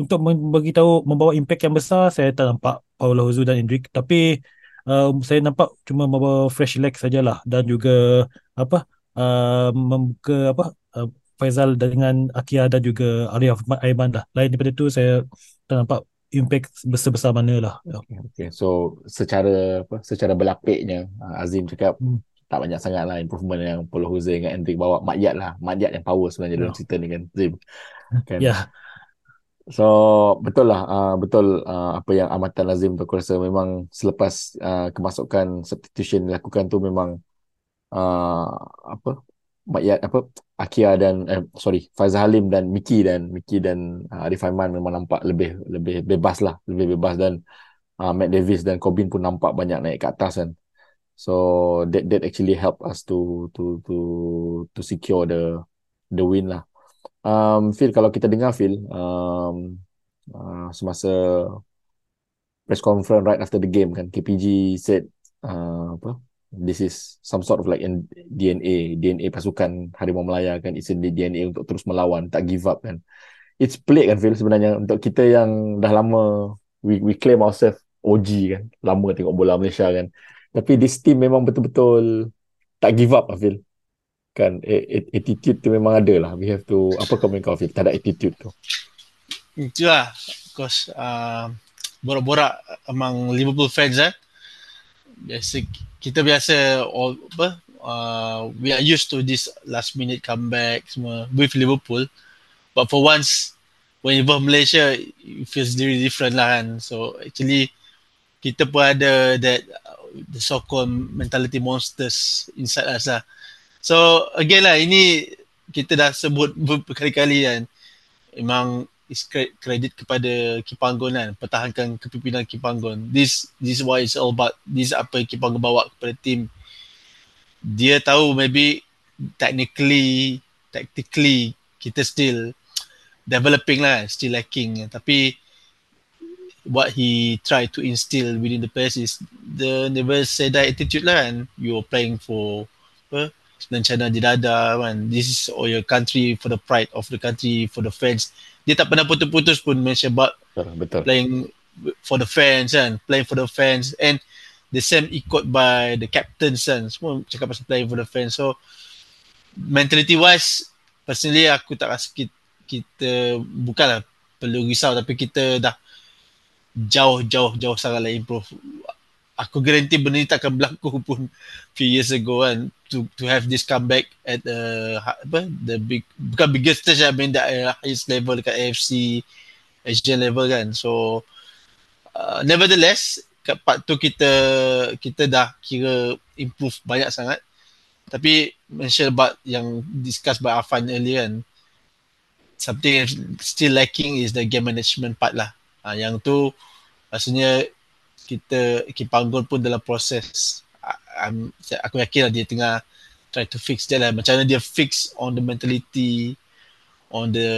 untuk bagi tahu membawa impak yang besar saya tak nampak Paulo Jose dan Hendrik tapi uh, saya nampak cuma membawa fresh leg sajalah dan juga apa uh, membuka apa uh, Faizal dengan Akia dan juga Arif Aiman lah. Lain daripada itu saya tak nampak impak besar-besar mana lah. Ya. Okay, okay. So secara apa secara berlapiknya uh, Azim cakap Hmm. tak banyak sangat lah improvement yang Paulo Jose dengan Hendrik bawa Makyat lah Makyat yang power sebenarnya dalam Ya. cerita ni kan Zim kan Ya. So betul lah uh, betul uh, apa yang amatan Azim tu aku rasa memang selepas uh, kemasukan substitution dilakukan tu memang uh, apa Makyat apa Akia dan eh, sorry Faizal Halim dan Miki dan Miki dan uh, Arif Aiman memang nampak lebih lebih bebas lah lebih bebas dan uh, Matt Davis dan Corbin pun nampak banyak naik ke atas kan. So that that actually help us to to to to secure the the win lah um, Phil kalau kita dengar Phil um, uh, semasa press conference right after the game kan KPG said uh, apa this is some sort of like DNA DNA pasukan Harimau Melaya kan it's in the DNA untuk terus melawan tak give up kan. It's pelik kan Phil sebenarnya untuk kita yang dah lama we we claim ourselves OG kan lama tengok bola Malaysia kan. Tapi this team memang betul-betul tak give up lah Phil kan attitude tu memang ada lah we have to apa kau Phil tak ada attitude tu Itulah of course uh, borak-borak among Liverpool fans eh. Biasa kita biasa all, apa uh, we are used to this last minute comeback semua with Liverpool. But for once when you involve Malaysia it feels really different lah kan. So actually kita pun ada that uh, the so called mentality monsters inside us lah. So again lah ini kita dah sebut berkali-kali kan. Memang is cre- credit kepada Kipanggon kan pertahankan kepimpinan Kipanggon this this is what it's all about. This apa Kipanggon bawa kepada team. Dia tahu maybe technically tactically kita still developing lah still lacking. Tapi what he tried to instill within the players is the never say that attitude lah kan. You're playing for apa lencana di dada kan. This is all your country for the pride of the country for the fans. Dia tak pernah putus-putus pun mention about betul playing for the fans kan. Playing for the fans. And the same ikut by the captains kan. Semua cakap pasal playing for the fans. So mentality wise personally aku tak rasa kita, kita bukanlah perlu risau tapi kita dah jauh jauh jauh sangat lah improve. Aku guarantee benda ni takkan berlaku pun few years ago kan to to have this comeback at the apa the big bukan biggest stage I mean the uh, highest level dekat AFC Asian level kan. So uh, nevertheless kat part tu kita kita dah kira improve banyak sangat. Tapi mention about yang discussed by Afan earlier kan something still lacking is the game management part lah. Uh, yang tu maksudnya kita Kipanggon pun dalam proses I'm, aku yakin lah dia tengah try to fix dia lah macam mana dia fix on the mentality on the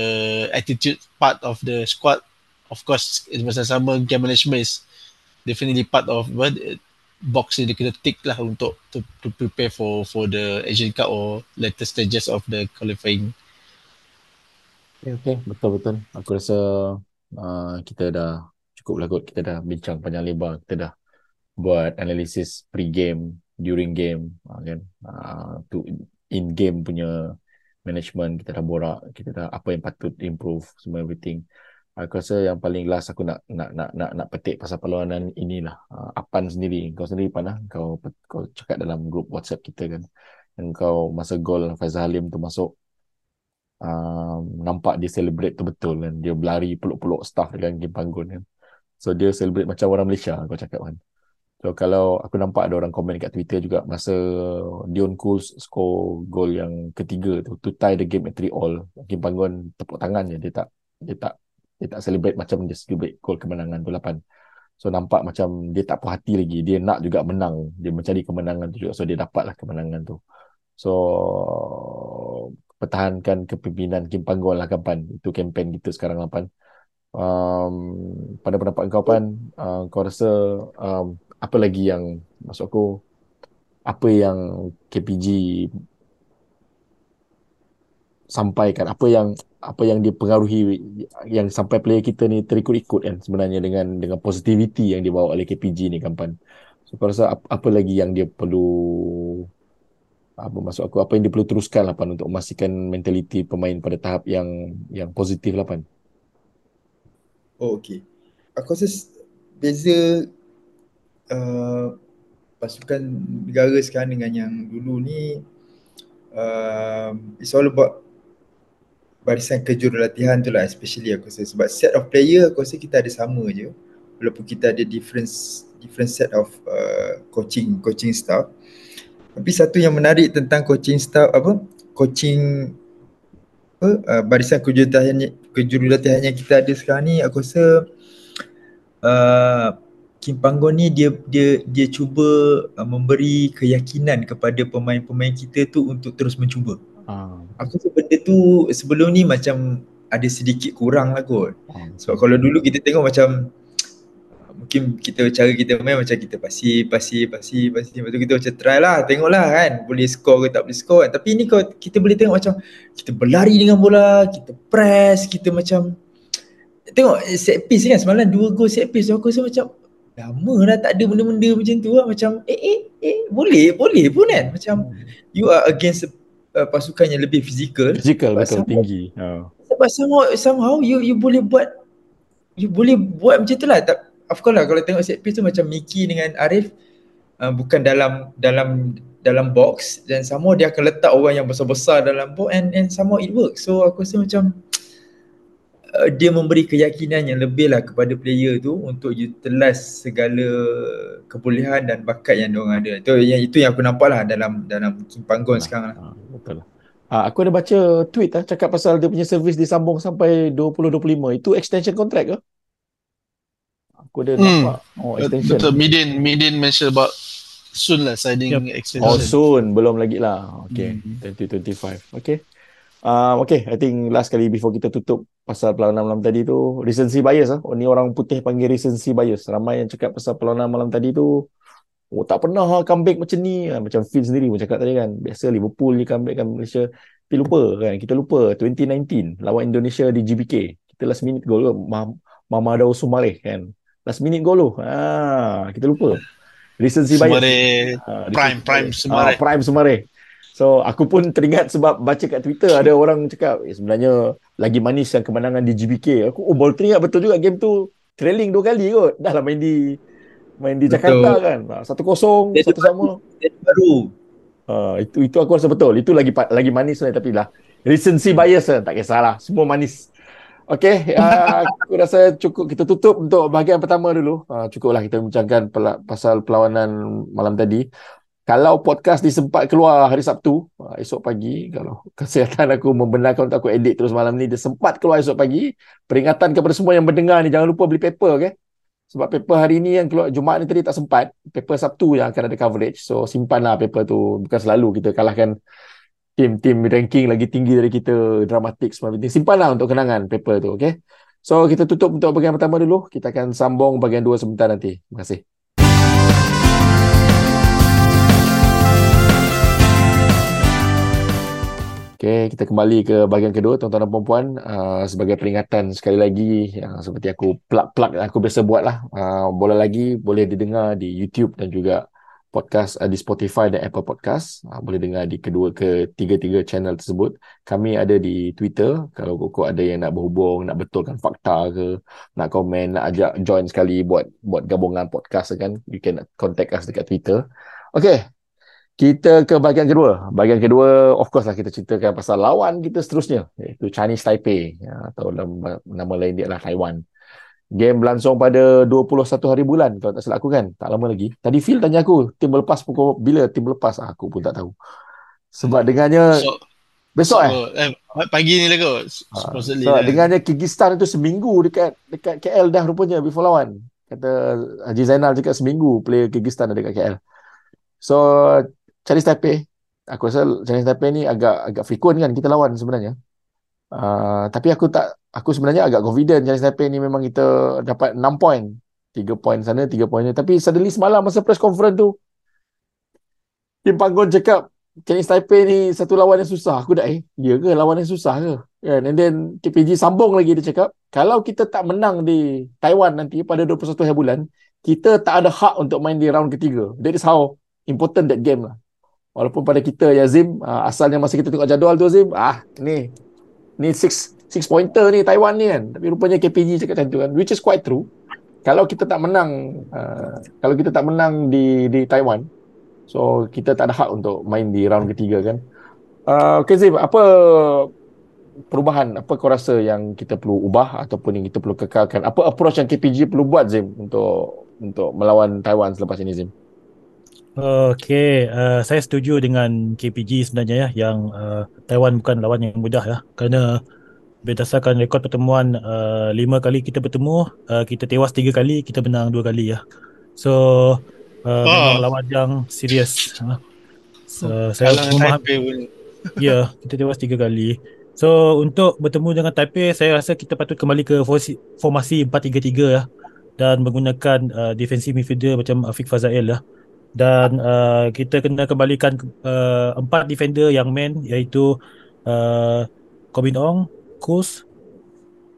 attitude part of the squad. Of course, masa sama game management is definitely part of what box yang dia kena tick lah untuk to, to prepare for for the Asian Cup or later stages of the qualifying. Okay, okay. betul betul. Aku rasa uh, kita dah cukup lah kot. Kita dah bincang panjang lebar. Kita dah buat analisis pre-game, during game, uh, kan. Uh, to in-game punya management kita dah borak. Kita dah apa yang patut improve semua everything. Aku rasa yang paling last aku nak nak nak nak nak petik pasal perlawanan inilah uh, Apan sendiri. Kau sendiri Pan Kau kau cakap dalam grup WhatsApp kita kan. Yang kau masa gol Faizal Halim tu masuk um, nampak dia celebrate tu betul kan. Dia berlari peluk-peluk staff dengan game panggung kan. So dia celebrate macam orang Malaysia kau cakap kan. So kalau aku nampak ada orang komen kat Twitter juga masa Dion Cools score gol yang ketiga tu to tie the game at 3 all. Game panggung tepuk tangan je dia tak dia tak dia tak celebrate macam dia celebrate gol kemenangan tu 8. So nampak macam dia tak puas hati lagi. Dia nak juga menang. Dia mencari kemenangan tu juga. So dia dapatlah kemenangan tu. So pertahankan kepimpinan Kim Panggol lah kapan. Itu kempen kita sekarang lapan. Um, pada pendapat kau pan, uh, kau rasa um, apa lagi yang masuk aku apa yang KPG sampaikan apa yang apa yang dia pengaruhi yang sampai player kita ni terikut-ikut kan sebenarnya dengan dengan positivity yang dibawa oleh KPG ni kampan. So aku rasa apa, apa lagi yang dia perlu apa masuk aku apa yang dia perlu teruskan lah pan untuk memastikan mentaliti pemain pada tahap yang yang positif lah pan. Oh okey. Aku rasa beza uh, pasukan negara sekarang dengan yang dulu ni uh, it's all about barisan kejurulatihan tu lah especially aku rasa. Sebab set of player aku rasa kita ada sama je. Walaupun kita ada different different set of uh, coaching coaching staff. Tapi satu yang menarik tentang coaching staff apa? Coaching apa? Uh, barisan kejurulatihan kejurulatihan yang kita ada sekarang ni aku rasa uh, Kim Panggon ni dia dia dia cuba uh, memberi keyakinan kepada pemain-pemain kita tu untuk terus mencuba. Ah. Aku rasa benda tu sebelum ni macam ada sedikit kurang lah kot. Ah. Sebab kalau dulu kita tengok macam mungkin kita cara kita main macam kita pasi pasi pasi pasi lepas tu kita macam try lah tengoklah kan boleh score ke tak boleh score kan. Tapi ni kalau kita boleh tengok macam kita berlari dengan bola, kita press, kita macam tengok set piece kan semalam dua gol set piece aku rasa macam lama dah tak ada benda-benda macam tu lah macam eh eh eh boleh boleh pun kan macam hmm. you are against uh, pasukan yang lebih fizikal. Fizikal betul somehow, tinggi. Oh. Sebab somehow, somehow you you boleh buat you boleh buat macam tu lah. Tak, of course lah kalau tengok set piece tu macam Mickey dengan Arif uh, bukan dalam dalam dalam box dan sama dia akan letak orang yang besar-besar dalam box and and sama it works. So aku rasa macam uh, dia memberi keyakinan yang lebih lah kepada player tu untuk utilize segala kebolehan dan bakat yang diorang ada. Itu yang itu yang aku nampak lah dalam dalam Panggon nah, sekarang lah. Ah, betul lah. Ah, aku ada baca tweet lah cakap pasal dia punya servis disambung sampai 2025. Itu extension contract ke? Aku ada hmm. nampak. Oh, extension. Betul. Midin, Midin mention about soon lah signing yep. extension. Oh, soon. Belum lagi lah. Okay. Hmm. 2025. Okay. Uh, okay, I think last kali before kita tutup pasal perlawanan malam tadi tu, recency bias lah. Oh, ni orang putih panggil recency bias. Ramai yang cakap pasal perlawanan malam tadi tu, oh tak pernah ha, comeback macam ni. Ha, macam Phil sendiri pun cakap tadi kan. Biasa Liverpool ni comeback kan Malaysia. Tapi lupa kan, kita lupa 2019 lawan Indonesia di GBK. Kita last minute goal Mama Dao Sumare kan. Last minute goal tu. Ha, kita lupa. Recency bias. Sumare, ha, prime, prime Sumare. Ha, prime Sumare. So aku pun teringat sebab baca kat Twitter ada orang cakap eh, sebenarnya lagi manis yang kemenangan di GBK. Aku oh baru teringat betul juga game tu trailing dua kali kot. Dah lah main di main di betul. Jakarta kan. Satu kosong, satu sama. Baru. Uh, itu itu aku rasa betul. Itu lagi lagi manis lah tapi lah. Recency bias lah. Tak kisahlah. Semua manis. Okay, uh, aku rasa cukup kita tutup untuk bahagian pertama dulu. Uh, cukuplah kita bincangkan pasal perlawanan malam tadi kalau podcast ni sempat keluar hari Sabtu ah, esok pagi kalau kesihatan aku membenarkan untuk aku edit terus malam ni dia sempat keluar esok pagi peringatan kepada semua yang mendengar ni jangan lupa beli paper okay? sebab paper hari ni yang keluar Jumaat ni tadi tak sempat paper Sabtu yang akan ada coverage so simpanlah paper tu bukan selalu kita kalahkan Tim-tim ranking lagi tinggi dari kita, dramatik semua penting. Simpan lah untuk kenangan paper tu, okay? So, kita tutup untuk bahagian pertama dulu. Kita akan sambung bahagian dua sebentar nanti. Terima kasih. Okay, kita kembali ke bahagian kedua, tuan-tuan dan puan-puan. Uh, sebagai peringatan sekali lagi, yang seperti aku plug-plug aku biasa buat lah. Uh, boleh lagi, boleh didengar di YouTube dan juga podcast uh, di Spotify dan Apple Podcast. Uh, boleh dengar di kedua ke tiga-tiga channel tersebut. Kami ada di Twitter. Kalau koko ada yang nak berhubung, nak betulkan fakta ke, nak komen, nak ajak join sekali buat buat gabungan podcast kan, you can contact us dekat Twitter. Okay, kita ke bahagian kedua. Bahagian kedua, of course lah kita ceritakan pasal lawan kita seterusnya. Iaitu Chinese Taipei. Ya, atau nama, nama lain dia adalah Taiwan. Game berlangsung pada 21 hari bulan. Kalau tak silap aku kan. Tak lama lagi. Tadi Phil tanya aku, tim berlepas pukul bila tim berlepas? Ah, aku pun tak tahu. Sebab dengannya... So, besok so, eh? eh? Pagi ni lah kot. Ah, so, lah. dengannya Kyrgyzstan itu seminggu dekat dekat KL dah rupanya before lawan. Kata Haji Zainal cakap seminggu player Kyrgyzstan ada dekat KL. So Chinese Taipei. Aku rasa Chinese Taipei ni agak agak frequent kan kita lawan sebenarnya. Uh, tapi aku tak aku sebenarnya agak confident Chinese Taipei ni memang kita dapat 6 point. 3 point sana 3 point ni. Tapi suddenly semalam masa press conference tu Kim Panggon cakap Chinese Taipei ni satu lawan yang susah. Aku dah eh ya ke lawan yang susah ke? Kan? And then KPG sambung lagi dia cakap kalau kita tak menang di Taiwan nanti pada 21 hari bulan kita tak ada hak untuk main di round ketiga. That is how important that game lah Walaupun pada kita ya Zim, uh, asalnya masa kita tengok jadual tu Zim, ah ni ni six six pointer ni Taiwan ni kan. Tapi rupanya KPG cakap macam tu kan, which is quite true. Kalau kita tak menang uh, kalau kita tak menang di di Taiwan, so kita tak ada hak untuk main di round ketiga kan. Uh, okay Zim, apa perubahan apa kau rasa yang kita perlu ubah ataupun yang kita perlu kekalkan? Apa approach yang KPG perlu buat Zim untuk untuk melawan Taiwan selepas ini Zim? Okey, uh, saya setuju dengan KPG sebenarnya ya yang uh, Taiwan bukan lawan yang mudah ya. Kerana berdasarkan rekod pertemuan uh, lima kali kita bertemu uh, kita tewas tiga kali kita menang dua kali ya. So uh, oh. lawan yang serius. Uh. so, oh, saya memahami ya kita tewas tiga kali. So untuk bertemu dengan Taipei saya rasa kita patut kembali ke formasi 4-3-3 ya dan menggunakan uh, defensive midfielder macam Afiq Fazail ya dan uh, kita kena kembalikan uh, empat defender yang main iaitu uh, Kobin Ong, Kus,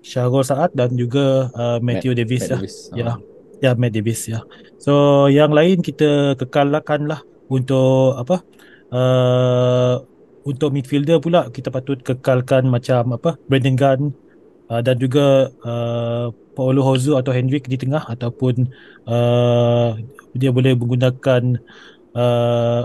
Syahrul Saad dan juga uh, Matthew Matt, Davis, Matt ya. Davis. Ya. Uh. Ya, Matt Davis ya. So yang lain kita kekalkan lah untuk apa? Uh, untuk midfielder pula kita patut kekalkan macam apa? Brandon Gunn uh, dan juga uh, Paulo Hozu atau Hendrik di tengah ataupun uh, dia boleh menggunakan uh,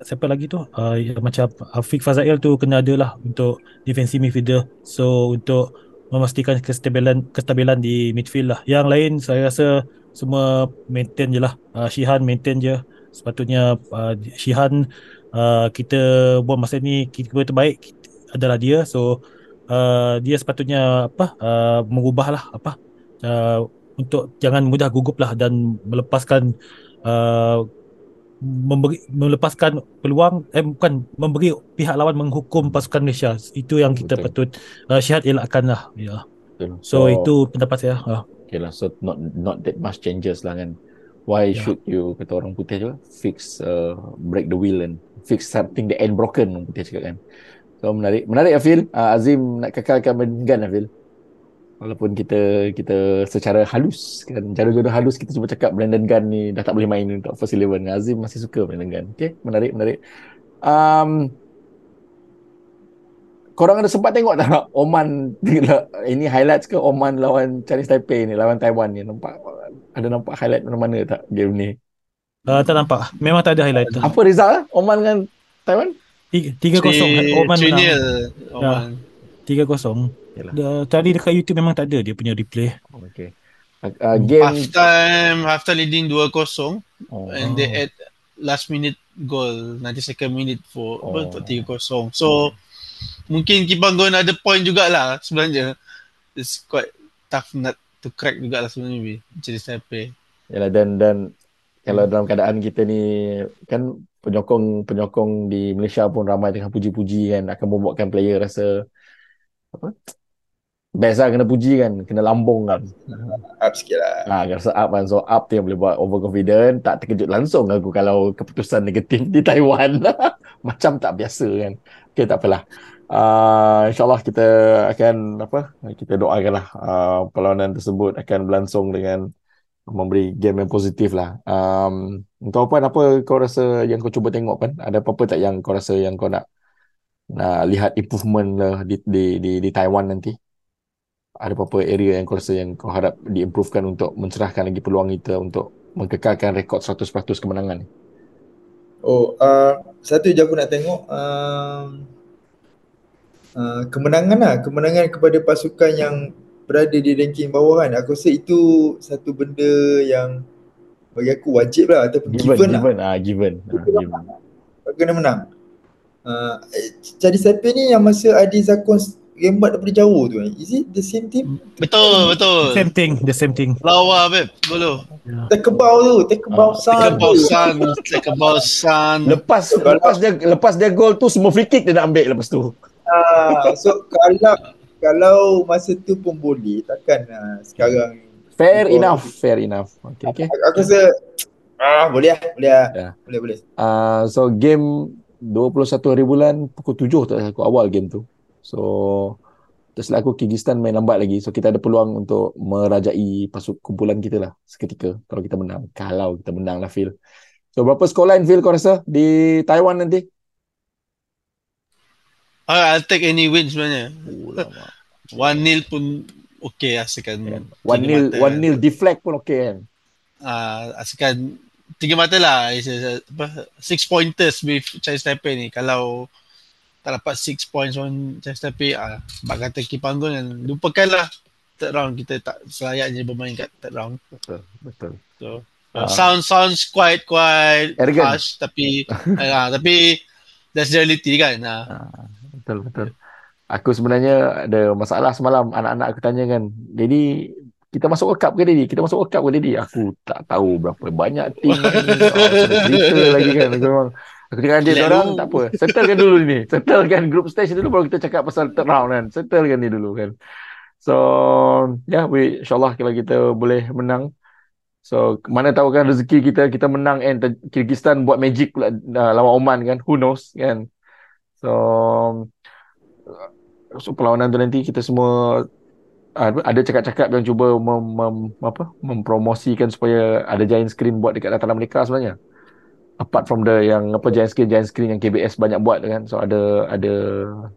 siapa lagi tu? Uh, macam Afiq Fazail tu kena ada lah untuk defensive midfielder. So untuk memastikan kestabilan kestabilan di midfield lah. Yang lain saya rasa semua maintain je lah. Uh, Shihan maintain je. Sepatutnya uh, Shihan uh, kita buat masa ni kita terbaik adalah dia. So uh, dia sepatutnya apa uh, mengubah lah apa uh, untuk jangan mudah gugup lah dan melepaskan uh, memberi melepaskan peluang eh bukan memberi pihak lawan menghukum pasukan Malaysia. Itu yang kita Betul. patut uh, syihat elakkan lah. Ya. Betul. so, so itu pendapat saya uh. okay lah. So not not that much changes lah kan. Why yeah. should you kata orang putih juga fix uh, break the wheel and fix something that ain't broken orang putih cakap kan. So menarik. Menarik Afil. Uh, Azim nak kekalkan Mengan Afil walaupun kita kita secara halus kan cara jodoh halus kita cuba cakap Brandon Gunn ni dah tak boleh main untuk first eleven. Azim masih suka Brandon Gunn. Okey menarik menarik. Um, korang ada sempat tengok tak Oman ini highlights ke Oman lawan Chinese Taipei ni lawan Taiwan ni? Nampak ada nampak highlight mana-mana tak game ni? Uh, tak nampak. Memang tak ada highlight apa result Oman dengan Taiwan? 3-0 Oman menang. ya, 3-0 Yalah. Tadi dekat YouTube memang tak ada dia punya replay. Oh, okay. Uh, game half time half time leading 2-0 oh. and they add last minute goal 90 second minute for oh. apa 3-0. So oh. mungkin Kipanggon ada point jugalah sebenarnya. It's quite tough nut to crack jugalah sebenarnya Jadi Taipei. Yalah dan dan kalau dalam keadaan kita ni kan penyokong penyokong di Malaysia pun ramai tengah puji-puji kan akan membuatkan player rasa apa best lah kena puji kan kena lambung kan Up sikit lah. Ah, ha, rasa up kan. So up tu yang boleh buat overconfident. Tak terkejut langsung aku kalau keputusan negatif di Taiwan. Macam tak biasa kan. Okay, tak apalah. Uh, InsyaAllah kita akan apa kita doakanlah uh, perlawanan tersebut akan berlangsung dengan memberi game yang positif lah. Um, kau apa apa kau rasa yang kau cuba tengok kan? Ada apa-apa tak yang kau rasa yang kau nak nak lihat improvement lah di di di, di Taiwan nanti? ada apa-apa area yang kau rasa yang kau harap diimprovekan untuk mencerahkan lagi peluang kita untuk mengkekalkan rekod 100% kemenangan ni? Oh, uh, satu je aku nak tengok uh, uh, kemenangan lah. Kemenangan kepada pasukan yang berada di ranking bawah kan. Aku rasa itu satu benda yang bagi aku wajib lah ataupun Given, given, given, lah. ah, given. Ah, given. Kau kena menang. Uh, jadi siapa ni yang masa Adi Zakon rembat daripada jauh tu eh? Is it the same team? Betul, betul. Same thing, the same thing. Lawa beb, dulu. Tekebau tu, Tekebau Ah, San Take a tu. boss son, take a boss son. Lepas lepas dia lepas dia gol tu semua free kick dia nak ambil lepas tu. Ah, so kalau kalau masa tu pun boleh, takkan ah, sekarang Fair Oh. enough, fair enough. Okay, okay. aku, aku rasa ah boleh lah, boleh lah. Ya. Boleh boleh. Uh, so game 21 hari bulan pukul 7 tak salah aku awal game tu. So tersilap aku Kyrgyzstan main lambat lagi. So kita ada peluang untuk merajai pasuk kumpulan kita lah seketika kalau kita menang. Kalau kita menang lah Phil. So berapa scoreline Phil kau rasa di Taiwan nanti? Ah, I'll take any win sebenarnya. Oh, lama. 1-0 pun okay asalkan. One tiga nil, one nil deflect pun okay kan? Ah, asalkan tiga mata lah. Is a, apa, six pointers with Chinese Taipei ni. Kalau tak dapat six points on Chinese Taipei, ah, bak kata Kipanggon kan, lupakanlah third round. Kita tak selayaknya bermain kat third round. Betul, betul. So, Ah. sound sounds quite quite Arrogant. harsh tapi ah, tapi that's the reality kan. Ah. Ah, betul betul. Aku sebenarnya ada masalah semalam anak-anak aku tanya kan, Daddy kita masuk World Cup ke Daddy? Kita masuk World Cup ke Daddy? Aku tak tahu berapa banyak tim ni. Oh, cerita lagi kan. Aku memang aku dengan dia orang tak apa. Settlekan dulu ni. Settlekan group stage dulu baru kita cakap pasal third round kan. Settlekan ni dulu kan. So, ya, yeah, we insyaAllah kalau kita boleh menang. So, mana tahu kan rezeki kita, kita menang and Kyrgyzstan buat magic pula uh, lawan Oman kan. Who knows kan. So, so perlawanan tu nanti kita semua ada cakap-cakap yang cuba mem, mem, apa mempromosikan supaya ada giant screen buat dekat dataran mereka sebenarnya. Apart from the yang apa giant screen giant screen yang KBS banyak buat kan. So ada ada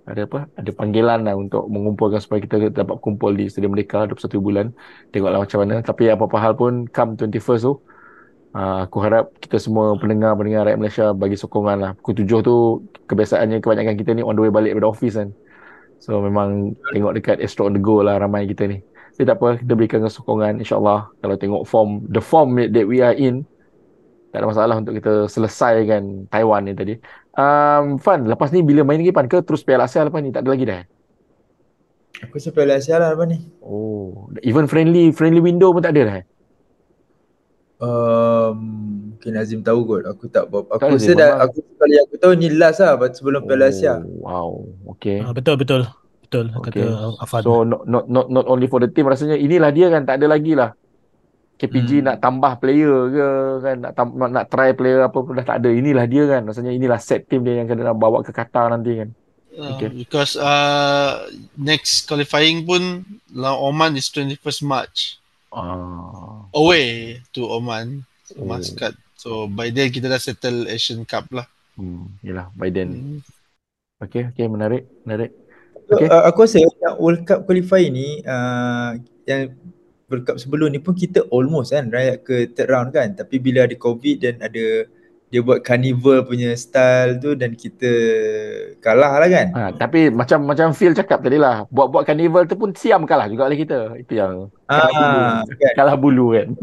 ada apa? Ada panggilan lah untuk mengumpulkan supaya kita dapat kumpul di stadium mereka 21 bulan. Tengoklah macam mana. Tapi apa-apa hal pun come 21st tu Uh, aku harap kita semua pendengar-pendengar rakyat Malaysia bagi sokongan lah. Pukul tujuh tu kebiasaannya kebanyakan kita ni on the way balik daripada office kan. So memang tengok dekat Astro on the go lah ramai kita ni. Tapi tak apa, kita berikan sokongan insyaAllah. Kalau tengok form, the form that we are in, tak ada masalah untuk kita selesaikan Taiwan ni tadi. Um, Fan, lepas ni bila main lagi Fan ke terus Piala Asia lepas ni? Tak ada lagi dah? eh? Aku rasa Piala Asia lah apa ni. Oh, even friendly friendly window pun tak ada dah? eh? Um, mungkin Azim tahu kot. Aku tak. Tak Aku ada, rasa dah aku kali aku tahu ni last lah sebelum Piala Asia. Oh, wow, okay. Ah, betul betul. Betul Okay. kata Afan. So not, not not not only for the team rasanya inilah dia kan tak ada lagi lah. KPG Hmm. nak tambah player ke kan nak tam, nak, nak try player apa pun dah tak ada. Inilah dia kan. Rasanya inilah set team dia yang kena nak bawa ke Qatar nanti kan. Uh, Okay. Because uh, next qualifying pun lawan Oman is 21st March. Ah. Away to Oman. Oh. Muscat. So by then kita dah settle Asian Cup lah. Hmm, yalah by then. Hmm. Okay, okay menarik, menarik. So, Okay. uh, aku rasa yang World Cup qualify ni uh, yang World Cup sebelum ni pun kita almost kan rayak ke third round kan tapi bila ada covid dan ada dia buat carnival punya style tu dan kita kalah lah kan. Ha, tapi macam macam Phil cakap tadi lah, buat-buat carnival tu pun siam kalah juga oleh kita. Itu yang Ah, kan. kalah bulu kan.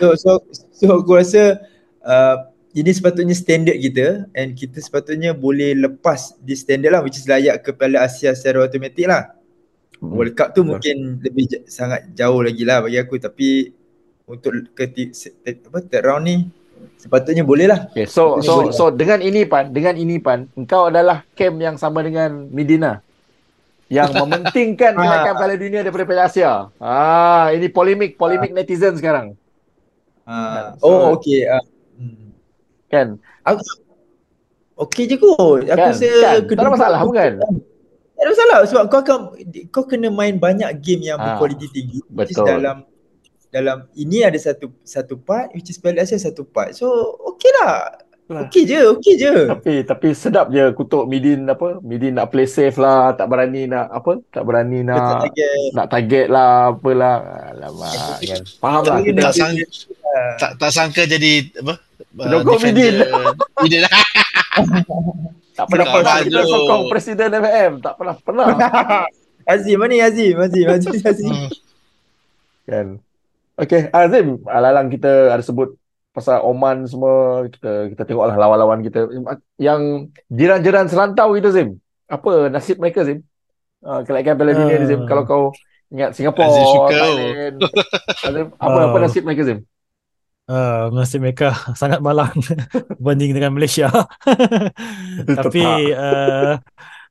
So so so aku rasa uh, ini sepatutnya standard kita and kita sepatutnya boleh lepas di standard lah which is layak ke Piala Asia secara automatik lah. Hmm. World Cup tu betul. mungkin lebih j- sangat jauh lagi lah bagi aku tapi untuk ke te- apa third round ni sepatutnya boleh lah. Okay, so Ini so boleh. so dengan ini pan, dengan ini pan, engkau adalah camp yang sama dengan Medina yang mementingkan kelayakan Piala Dunia daripada Piala Asia. Ah, ini polemik, polemik netizen sekarang, Ha. So- Oh okey. Hmm. Kan? Aku okey je kot. Aku Kan? rasa Kan? Tak kedua- ada masalah bukan? Tak ada masalah sebab kau akan kau kena main banyak game yang Ah, berkualiti tinggi which is betul. dalam dalam ini ada satu satu part which is Piala Asia satu part. So okey lah. Lah. Okey je, okey je. Tapi tapi sedap je kutuk Midin apa? Midin nak play safe lah, tak berani nak apa? Tak berani Tak nak target. nak target lah apalah. Alamak kan. Faham lah kita. Tak sang tak, tak sangka jadi apa? Uh, Penyokong. Midin lah. Tak pernah Tak pernah kita sokong Presiden FM. Tak pernah pernah. Azim mana ni Azim? Azim, Azim, Azim. Hmm. kan. Okay, Azim, alalang kita ada sebut pasal Oman semua, kita kita tengoklah lawan-lawan kita yang jiran-jiran serantau kita Zim. Apa nasib mereka Zim? Uh, kelayakan Piala Dunia ni Zim Ah. kalau kau ingat Singapura, Azim suka. Thailand. Azim, apa Ah. apa nasib mereka Zim? Uh, nasib mereka sangat malang berbanding dengan Malaysia. tapi uh,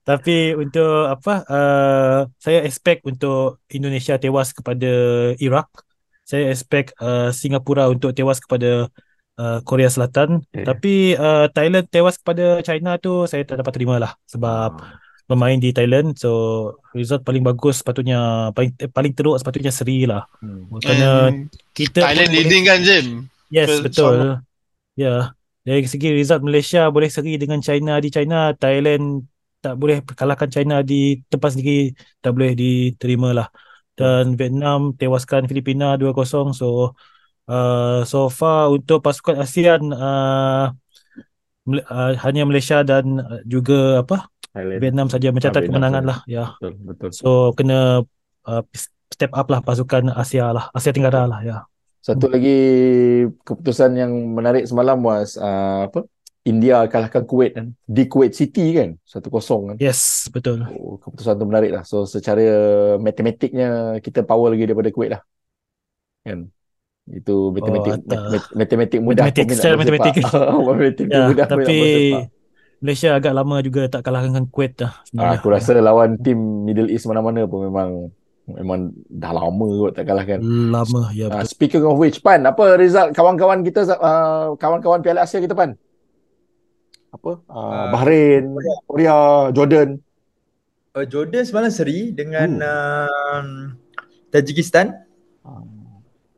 tapi untuk apa uh, saya expect untuk Indonesia tewas kepada Iraq. Saya expect uh, Singapura untuk tewas kepada uh, Korea Selatan. Okay. Tapi uh, Thailand tewas kepada China tu saya tak dapat terima lah sebab Ah. Bermain di Thailand. So result paling bagus sepatutnya paling eh, paling teruk sepatutnya Seri lah. Hmm. Kerana And kita Thailand pun boleh- leading kan Jim? Yes, Betul, betul. Ya. Dari segi result Malaysia boleh seri dengan China di China, Thailand tak boleh kalahkan China di tempat sendiri, tak boleh diterima lah. Dan Vietnam tewaskan Filipina 2-0. So uh, so far untuk pasukan ASEAN uh, uh, hanya Malaysia dan uh, juga apa Thailand. Vietnam saja mencatat Vietnam kemenangan lah ya. Betul, betul. So kena uh, step up lah pasukan Asia lah, Asia Tenggara lah ya. Satu lagi keputusan yang menarik semalam was uh, apa? India kalahkan Kuwait kan di Kuwait City kan 1-0 kan. Yes, betul. Oh, keputusan tu menarik lah. So secara matematiknya kita power lagi daripada Kuwait lah. Kan? Itu matematik Oh, mat- matematik mudah Matematik, secara matematik. matematik Ya, mudah tapi. Malaysia agak lama juga tak kalahkan dengan Kuwait dah Ah, sebenarnya. aku rasa lawan tim Middle East mana-mana pun memang memang dah lama kot tak kalahkan. lama ya Ah, betul. speaking of which, Pan, apa result kawan-kawan kita, uh, kawan-kawan Piala Asia kita, Pan? Apa? Uh, Ah, Bahrain, Korea, Jordan. Uh, Jordan semalam seri dengan Hmm. um, Tajikistan.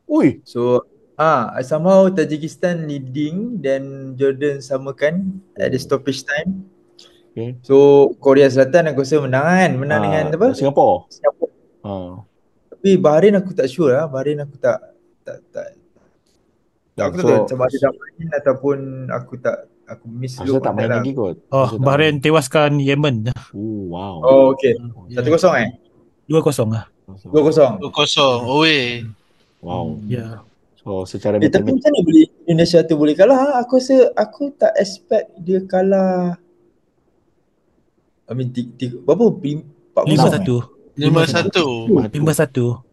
Ui, So ah somehow Tajikistan leading dan Jordan samakan at the stoppage time. Okay. So Korea Selatan aku rasa menang kan, menang ah, dengan apa? Singapura. Singapura. Ah. Tapi Bahrain aku tak sure lah. Bahrain aku tak tak tak tak aku tak So- tahu sama ada dah main ataupun aku tak aku miss Rasa tak main lah. lagi kot. Oh, tak Bahrain tewaskan Yemen Oh, wow. Oh okey. Ya. Satu kosong eh? 2-0 lah. Dua kosong. 2-0 away. Wow. Ya. So secara Eh, tapi macam mana boleh Indonesia tu boleh kalah? ha? Aku rasa aku tak expect dia kalah. I mean, ti, ti, berapa? Lim- Empat kosong, eh? 5-1. 5-1. 5-1.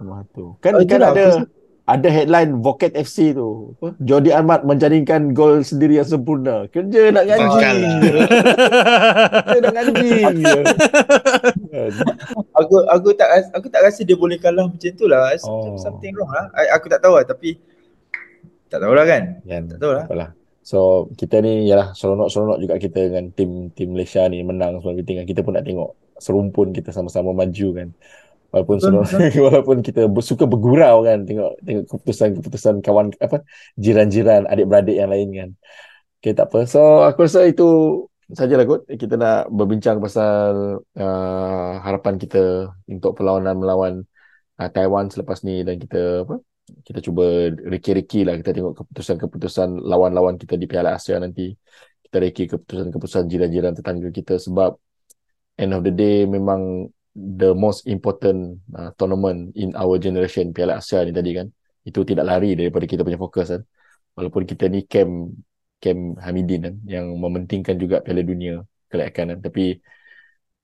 Mahal tu. Kan Oh, kan ada ada headline Voket FC tu. Apa? Jordi Ahmad menjaringkan gol sendiri yang sempurna. Kerja nak ngaji. Lah. je. Kerja nak ngaji. Kan? Aku aku tak aku tak rasa dia boleh kalah macam tu lah. Oh. Something wrong lah. I, aku tak tahu lah tapi tak tahulah kan. Kan? Tak tahu lah. Apalah. So kita ni yalah seronok-seronok juga kita dengan tim tim Malaysia ni menang semua kan. Kita pun nak tengok serumpun kita sama-sama maju kan. Walaupun Betul, seronok, walaupun kita suka bergurau kan tengok tengok keputusan-keputusan kawan apa jiran-jiran adik-beradik yang lain kan. Okay tak apa. So aku rasa itu sajalah kot kita nak berbincang pasal uh, harapan kita untuk perlawanan melawan uh, Taiwan selepas ni dan kita apa kita cuba reki-reki lah kita tengok keputusan-keputusan lawan-lawan kita di Piala Asia nanti kita reki keputusan-keputusan jiran-jiran tetangga kita sebab end of the day memang the most important uh, tournament in our generation Piala Asia ni tadi kan. Itu tidak lari daripada kita punya fokus kan. Walaupun kita ni camp camp Hamidin kan yang mementingkan juga Piala Dunia kelayakan kan. Tapi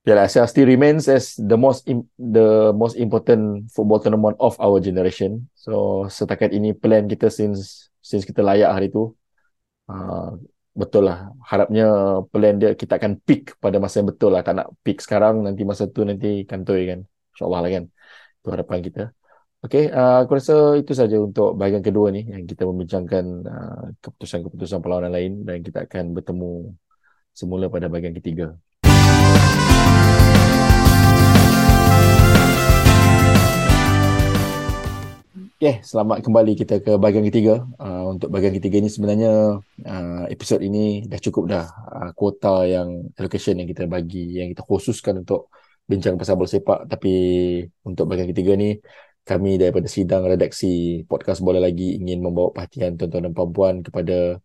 Piala Asia still remains as the most im- the most important football tournament of our generation. So setakat ini plan kita since since kita layak hari tu uh, betul lah. Harapnya plan dia kita akan pick pada masa yang betul lah. Tak nak pick sekarang nanti masa tu nanti kantoi kan. InsyaAllah lah kan. Itu harapan kita. Okay, uh, aku rasa itu saja untuk bahagian kedua ni yang kita membincangkan uh, keputusan-keputusan perlawanan lain dan kita akan bertemu semula pada bahagian ketiga. Okay, selamat kembali kita ke bahagian ketiga. Uh, untuk bahagian ketiga ni sebenarnya uh, episod ini dah cukup dah uh, kuota yang allocation yang kita bagi, yang kita khususkan untuk bincang pasal bola sepak. Tapi untuk bahagian ketiga ni, kami daripada sidang redaksi podcast Bola Lagi ingin membawa perhatian tuan-tuan dan puan-puan kepada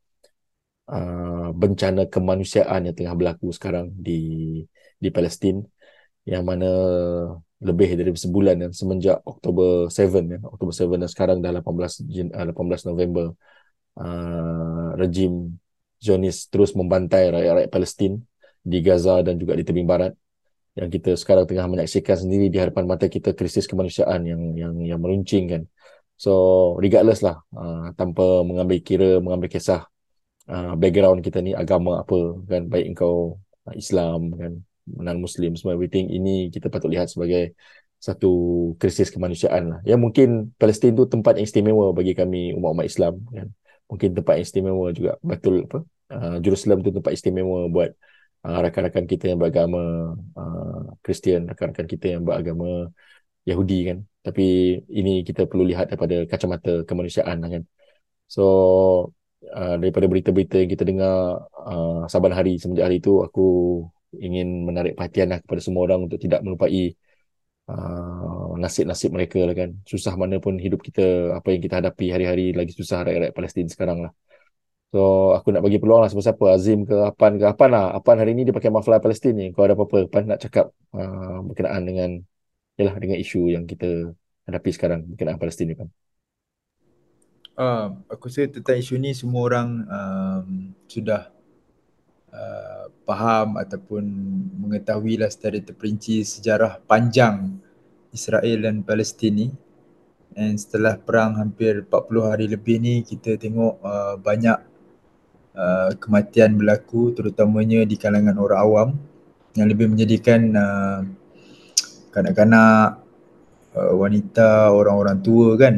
uh, bencana kemanusiaan yang tengah berlaku sekarang di di Palestin yang mana lebih dari sebulan dan semenjak Oktober 7 ya Oktober 7 dan sekarang dah 18 18 uh, November. Uh, rejim Zionis terus membantai rakyat-rakyat Palestin di Gaza dan juga di tebing barat. Yang kita sekarang tengah menyaksikan sendiri di hadapan mata kita krisis kemanusiaan yang yang yang meruncing kan. So regardless lah uh, tanpa mengambil kira mengambil kisah uh, background kita ni agama apa kan baik engkau Islam kan non muslim semua everything ini kita patut lihat sebagai satu krisis kemanusiaan lah. Ya mungkin Palestin tu tempat yang istimewa bagi kami umat-umat Islam kan. Mungkin tempat yang istimewa juga betul apa? Uh, Jerusalem tu tempat istimewa buat uh, rakan-rakan kita yang beragama uh, Kristian, uh, rakan-rakan kita yang beragama Yahudi kan. Tapi ini kita perlu lihat daripada kacamata kemanusiaan lah kan. So uh, daripada berita-berita yang kita dengar uh, saban hari semenjak hari itu aku ingin menarik perhatian lah kepada semua orang untuk tidak melupai uh, nasib-nasib mereka lah kan. Susah mana pun hidup kita, apa yang kita hadapi hari-hari lagi susah rakyat-rakyat Palestin sekarang lah. So aku nak bagi peluang lah siapa-siapa, Azim ke Apan ke Apan lah. Apan hari ni dia pakai mafla Palestin ni. Kau ada apa-apa, Apan nak cakap uh, berkenaan dengan yalah, dengan isu yang kita hadapi sekarang berkenaan Palestin ni, Pan. Uh, aku rasa tentang isu ni semua orang um, sudah uh, faham ataupun mengetahui lah secara terperinci sejarah panjang Israel dan Palestin ni. Dan setelah perang hampir 40 hari lebih ni kita tengok uh, banyak uh, kematian berlaku terutamanya di kalangan orang awam yang lebih menjadikan uh, kanak-kanak, uh, wanita, orang-orang tua kan.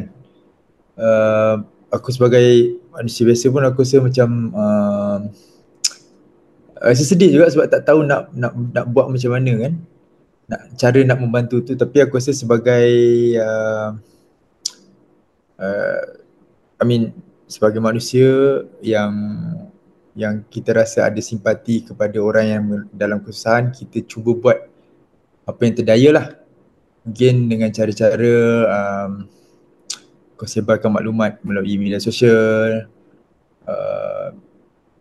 Uh, aku sebagai manusia biasa pun aku rasa macam uh, rasa sedih juga sebab tak tahu nak nak nak buat macam mana kan? Nak cara nak membantu tu. Tapi aku rasa sebagai uh, uh, I mean sebagai manusia yang yang kita rasa ada simpati kepada orang yang dalam kesusahan kita cuba buat apa yang terdaya lah. Mungkin dengan cara-cara um, kau sebarkan maklumat melalui media sosial uh,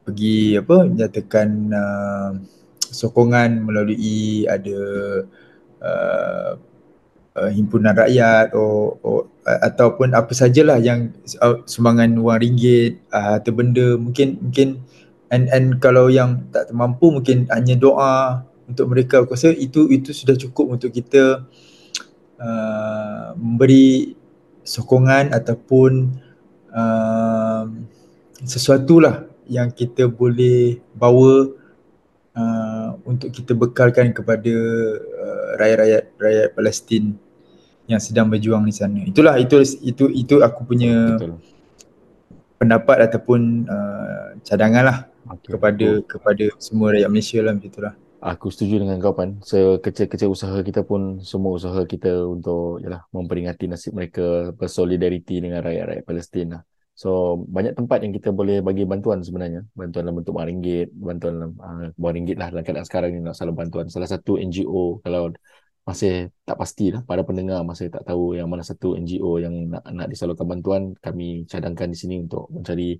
pergi apa nyatakan uh, sokongan melalui ada uh, uh, himpunan rakyat or, or ataupun apa sajalah yang uh, sumbangan wang ringgit uh, atau benda. Mungkin mungkin and and kalau yang tak mampu mungkin hanya doa untuk mereka aku rasa itu itu sudah cukup untuk kita uh, memberi sokongan ataupun uh, sesuatu lah yang kita boleh bawa uh, untuk kita bekalkan kepada uh, rakyat-rakyat rakyat Palestin yang sedang berjuang di sana. Itulah itu itu itu aku punya Betul. pendapat ataupun uh, cadangan lah okay. kepada oh. kepada semua rakyat Malaysia lah begitulah. Aku setuju dengan kau Pan. Sekecil-kecil usaha kita pun semua usaha kita untuk yalah memperingati nasib mereka bersolidariti dengan rakyat-rakyat Palestin lah. So banyak tempat yang kita boleh bagi bantuan sebenarnya. Bantuan dalam bentuk wang ringgit, bantuan dalam uh, wang ringgit lah dalam keadaan sekarang ni nak salah bantuan. Salah satu NGO kalau masih tak pasti lah para pendengar masih tak tahu yang mana satu NGO yang nak, nak disalurkan bantuan kami cadangkan di sini untuk mencari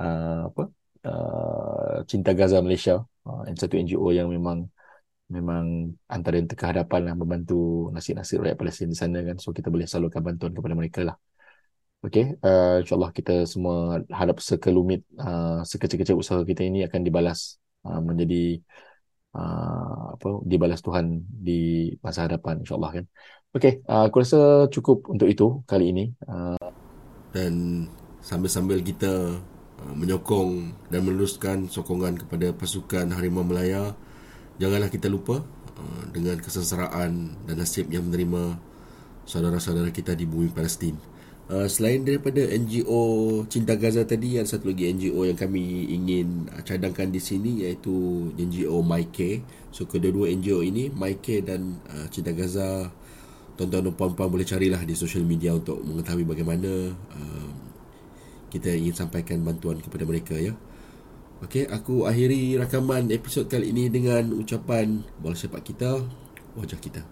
uh, apa uh, Cinta Gaza Malaysia uh, satu NGO yang memang memang antara yang terkehadapan lah membantu nasib-nasib rakyat Palestin di sana kan so kita boleh salurkan bantuan kepada mereka lah Okay, uh, insyaAllah kita semua harap sekelumit uh, sekecil-kecil usaha kita ini akan dibalas uh, menjadi uh, apa dibalas Tuhan di masa hadapan insyaallah kan. Okey, uh, aku rasa cukup untuk itu kali ini. Uh, dan sambil-sambil kita uh, menyokong dan meneruskan sokongan kepada pasukan Harimau Melaya, janganlah kita lupa uh, dengan kesengsaraan dan nasib yang menerima saudara-saudara kita di bumi Palestin. Uh, selain daripada NGO Cinta Gaza tadi ada satu lagi NGO yang kami ingin cadangkan di sini iaitu NGO MyCare. So kedua-dua NGO ini MyCare dan uh, Cinta Gaza tuan-tuan dan puan-puan boleh carilah di social media untuk mengetahui bagaimana uh, kita ingin sampaikan bantuan kepada mereka ya. Okey, aku akhiri rakaman episod kali ini dengan ucapan bola sepak kita, wajah kita.